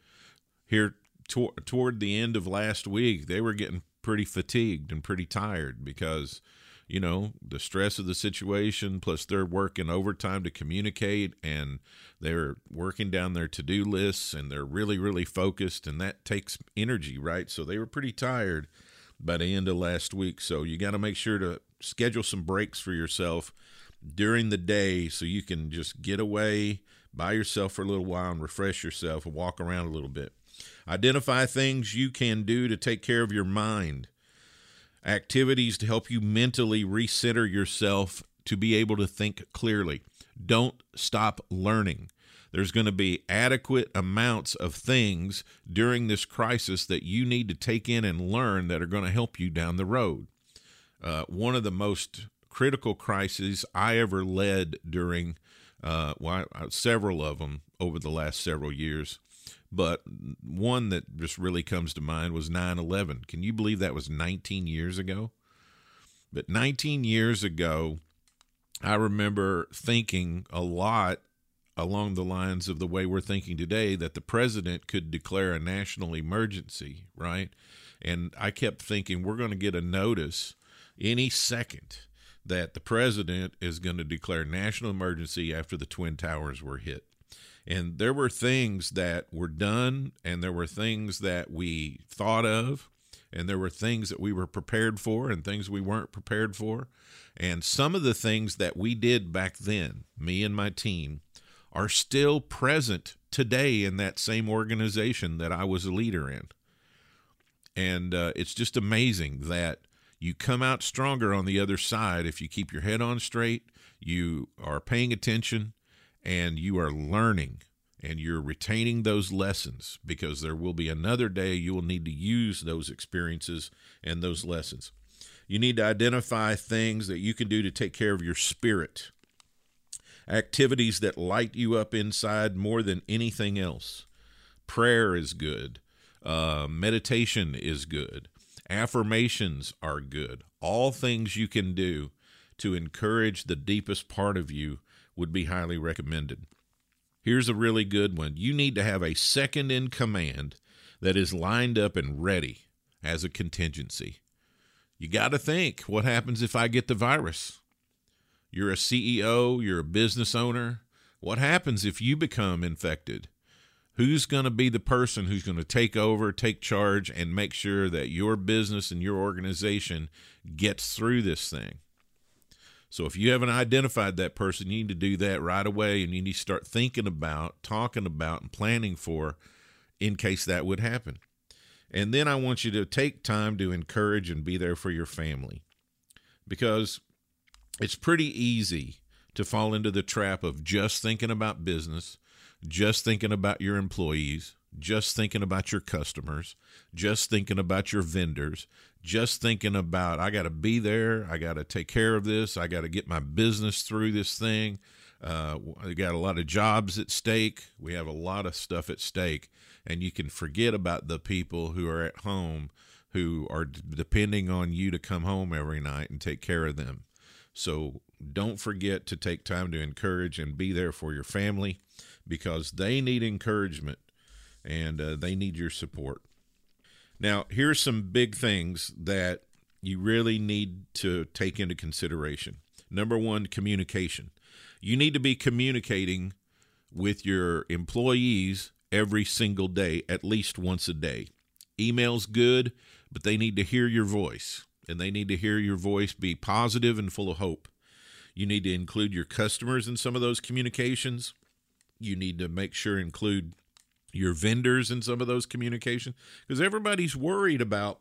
Speaker 1: here to- toward the end of last week, they were getting pretty fatigued and pretty tired because you know the stress of the situation plus they're working overtime to communicate and they're working down their to-do lists and they're really really focused and that takes energy right? So they were pretty tired by the end of last week. So you got to make sure to schedule some breaks for yourself during the day so you can just get away by yourself for a little while and refresh yourself and walk around a little bit. Identify things you can do to take care of your mind activities to help you mentally recenter yourself to be able to think clearly. Don't stop learning. There's going to be adequate amounts of things during this crisis that you need to take in and learn that are going to help you down the road. Uh, one of the most critical crises I ever led during, uh, well, several of them over the last several years, but one that just really comes to mind was 9 11. Can you believe that was 19 years ago? But 19 years ago, I remember thinking a lot along the lines of the way we're thinking today that the president could declare a national emergency, right? And I kept thinking we're going to get a notice any second that the president is going to declare national emergency after the Twin Towers were hit. And there were things that were done, and there were things that we thought of, and there were things that we were prepared for, and things we weren't prepared for. And some of the things that we did back then, me and my team, are still present today in that same organization that I was a leader in. And uh, it's just amazing that you come out stronger on the other side if you keep your head on straight, you are paying attention, and you are learning and you're retaining those lessons because there will be another day you will need to use those experiences and those lessons. You need to identify things that you can do to take care of your spirit, activities that light you up inside more than anything else. Prayer is good, uh, meditation is good, affirmations are good. All things you can do to encourage the deepest part of you would be highly recommended. Here's a really good one. You need to have a second in command that is lined up and ready as a contingency. You got to think what happens if I get the virus? You're a CEO, you're a business owner. What happens if you become infected? Who's going to be the person who's going to take over, take charge, and make sure that your business and your organization gets through this thing? So if you haven't identified that person, you need to do that right away and you need to start thinking about, talking about, and planning for in case that would happen. And then I want you to take time to encourage and be there for your family because it's pretty easy to fall into the trap of just thinking about business, just thinking about your employees, just thinking about your customers, just thinking about your vendors, just thinking about I got to be there, I got to take care of this, I got to get my business through this thing. Uh, we got a lot of jobs at stake. We have a lot of stuff at stake, and you can forget about the people who are at home who are depending on you to come home every night and take care of them. So don't forget to take time to encourage and be there for your family because they need encouragement and uh, they need your support. Now, here's some big things that you really need to take into consideration. Number one, communication. You need to be communicating with your employees every single day, at least once a day. Email's good, but they need to hear your voice, and they need to hear your voice be positive and full of hope. You need to include your customers in some of those communications. You need to make sure include your vendors in some of those communications because everybody's worried about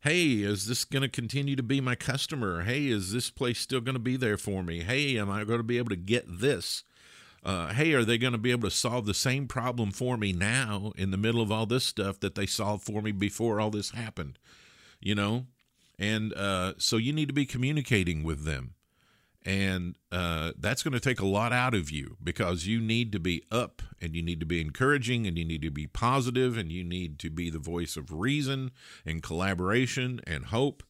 Speaker 1: hey is this going to continue to be my customer? Hey is this place still going to be there for me? Hey am i going to be able to get this? Uh, hey are they going to be able to solve the same problem for me now in the middle of all this stuff that they solved for me before all this happened? You know? And uh, so you need to be communicating with them and uh, that's going to take a lot out of you because you need to be up and you need to be encouraging and you need to be positive and you need to be the voice of reason and collaboration and hope.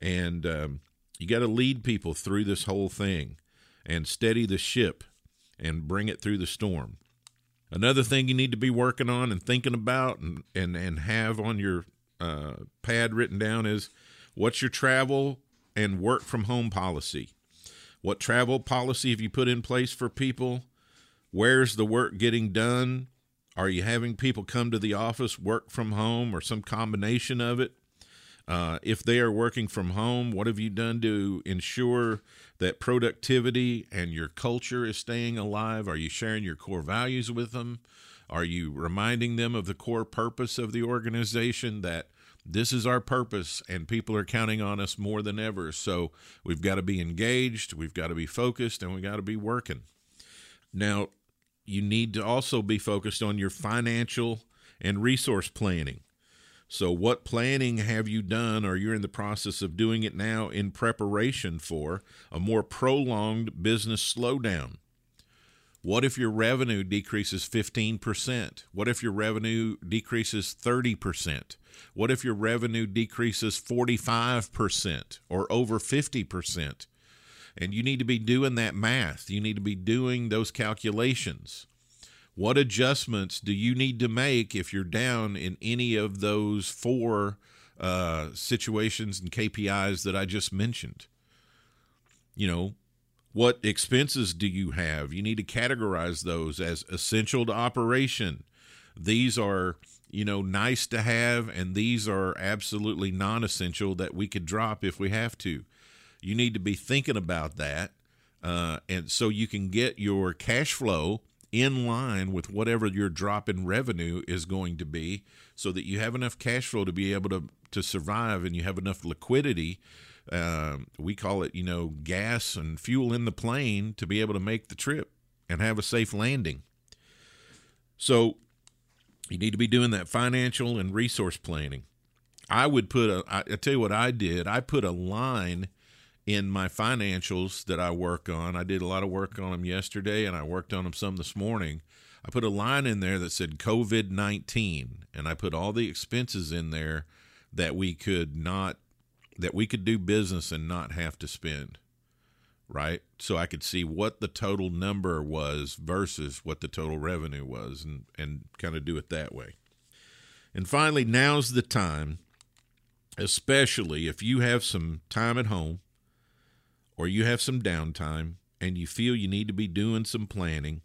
Speaker 1: And um, you got to lead people through this whole thing and steady the ship and bring it through the storm. Another thing you need to be working on and thinking about and, and, and have on your uh, pad written down is what's your travel and work from home policy? What travel policy have you put in place for people? Where's the work getting done? Are you having people come to the office, work from home, or some combination of it? Uh, if they are working from home, what have you done to ensure that productivity and your culture is staying alive? Are you sharing your core values with them? Are you reminding them of the core purpose of the organization that this is our purpose and people are counting on us more than ever. So we've got to be engaged we've got to be focused and we've got to be working. Now you need to also be focused on your financial and resource planning. So what planning have you done or you're in the process of doing it now in preparation for a more prolonged business slowdown what if your revenue decreases 15%? What if your revenue decreases 30%? What if your revenue decreases 45% or over 50%? And you need to be doing that math. You need to be doing those calculations. What adjustments do you need to make if you're down in any of those four uh, situations and KPIs that I just mentioned? You know, what expenses do you have? You need to categorize those as essential to operation. These are, you know, nice to have, and these are absolutely non essential that we could drop if we have to. You need to be thinking about that. Uh, and so you can get your cash flow in line with whatever your drop in revenue is going to be so that you have enough cash flow to be able to, to survive and you have enough liquidity uh, we call it, you know, gas and fuel in the plane to be able to make the trip and have a safe landing. So you need to be doing that financial and resource planning. I would put a, I, I tell you what I did. I put a line in my financials that I work on. I did a lot of work on them yesterday and I worked on them some this morning. I put a line in there that said COVID 19 and I put all the expenses in there that we could not that we could do business and not have to spend, right? So I could see what the total number was versus what the total revenue was and, and kind of do it that way. And finally, now's the time, especially if you have some time at home or you have some downtime and you feel you need to be doing some planning.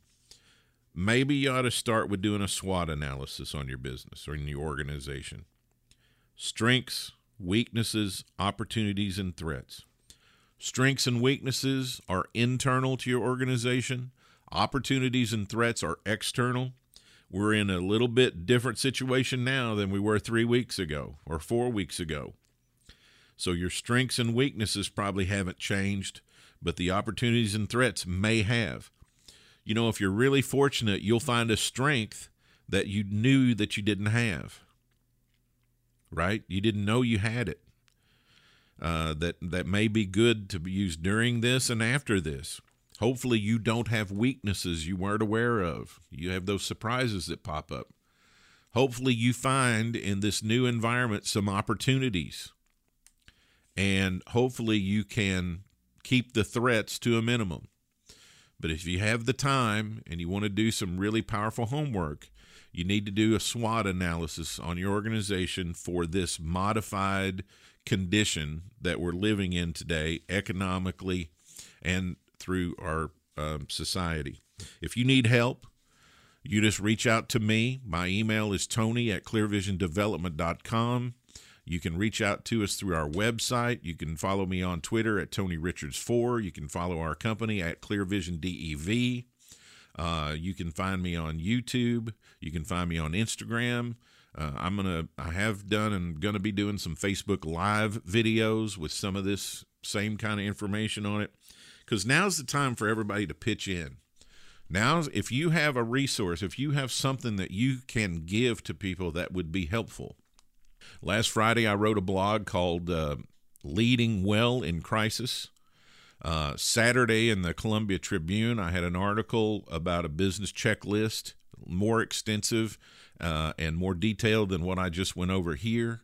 Speaker 1: maybe you ought to start with doing a SWOT analysis on your business or in your organization. Strengths, weaknesses, opportunities, and threats. Strengths and weaknesses are internal to your organization. Opportunities and threats are external. We're in a little bit different situation now than we were three weeks ago or four weeks ago. So your strengths and weaknesses probably haven't changed, but the opportunities and threats may have. You know, if you're really fortunate, you'll find a strength that you knew that you didn't have. Right? You didn't know you had it. Uh, that that may be good to be used during this and after this. Hopefully, you don't have weaknesses you weren't aware of. You have those surprises that pop up. Hopefully, you find in this new environment some opportunities and hopefully you can keep the threats to a minimum. But if you have the time and you want to do some really powerful homework, you need to do a SWOT analysis on your organization for this modified condition that we're living in today, economically and through our um, society. If you need help, you just reach out to me. My email is tony at clearvisiondevelopment.com. You can reach out to us through our website. You can follow me on Twitter at Tony Richards4. You can follow our company at Clear Vision DEV. Uh, you can find me on YouTube. You can find me on Instagram. Uh, I'm gonna, I have done and gonna be doing some Facebook Live videos with some of this same kind of information on it, because now's the time for everybody to pitch in. Now, if you have a resource, if you have something that you can give to people that would be helpful, Last Friday, I wrote a blog called uh, Leading Well in Crisis. Uh, Saturday in the Columbia Tribune, I had an article about a business checklist, more extensive uh, and more detailed than what I just went over here.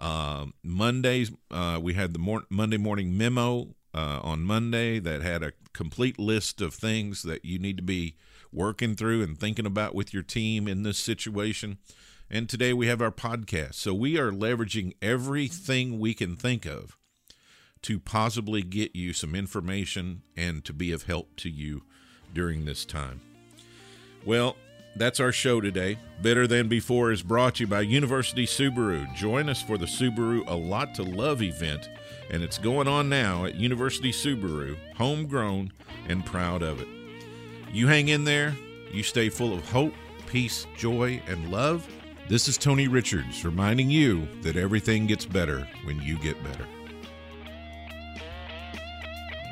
Speaker 1: Uh, Mondays, uh, we had the mor- Monday morning memo uh, on Monday that had a complete list of things that you need to be working through and thinking about with your team in this situation. And today we have our podcast. So we are leveraging everything we can think of to possibly get you some information and to be of help to you during this time. Well, that's our show today. Better Than Before is brought to you by University Subaru. Join us for the Subaru A Lot to Love event, and it's going on now at University Subaru, homegrown and proud of it. You hang in there, you stay full of hope, peace, joy, and love this is Tony Richards reminding you that everything gets better when you get better.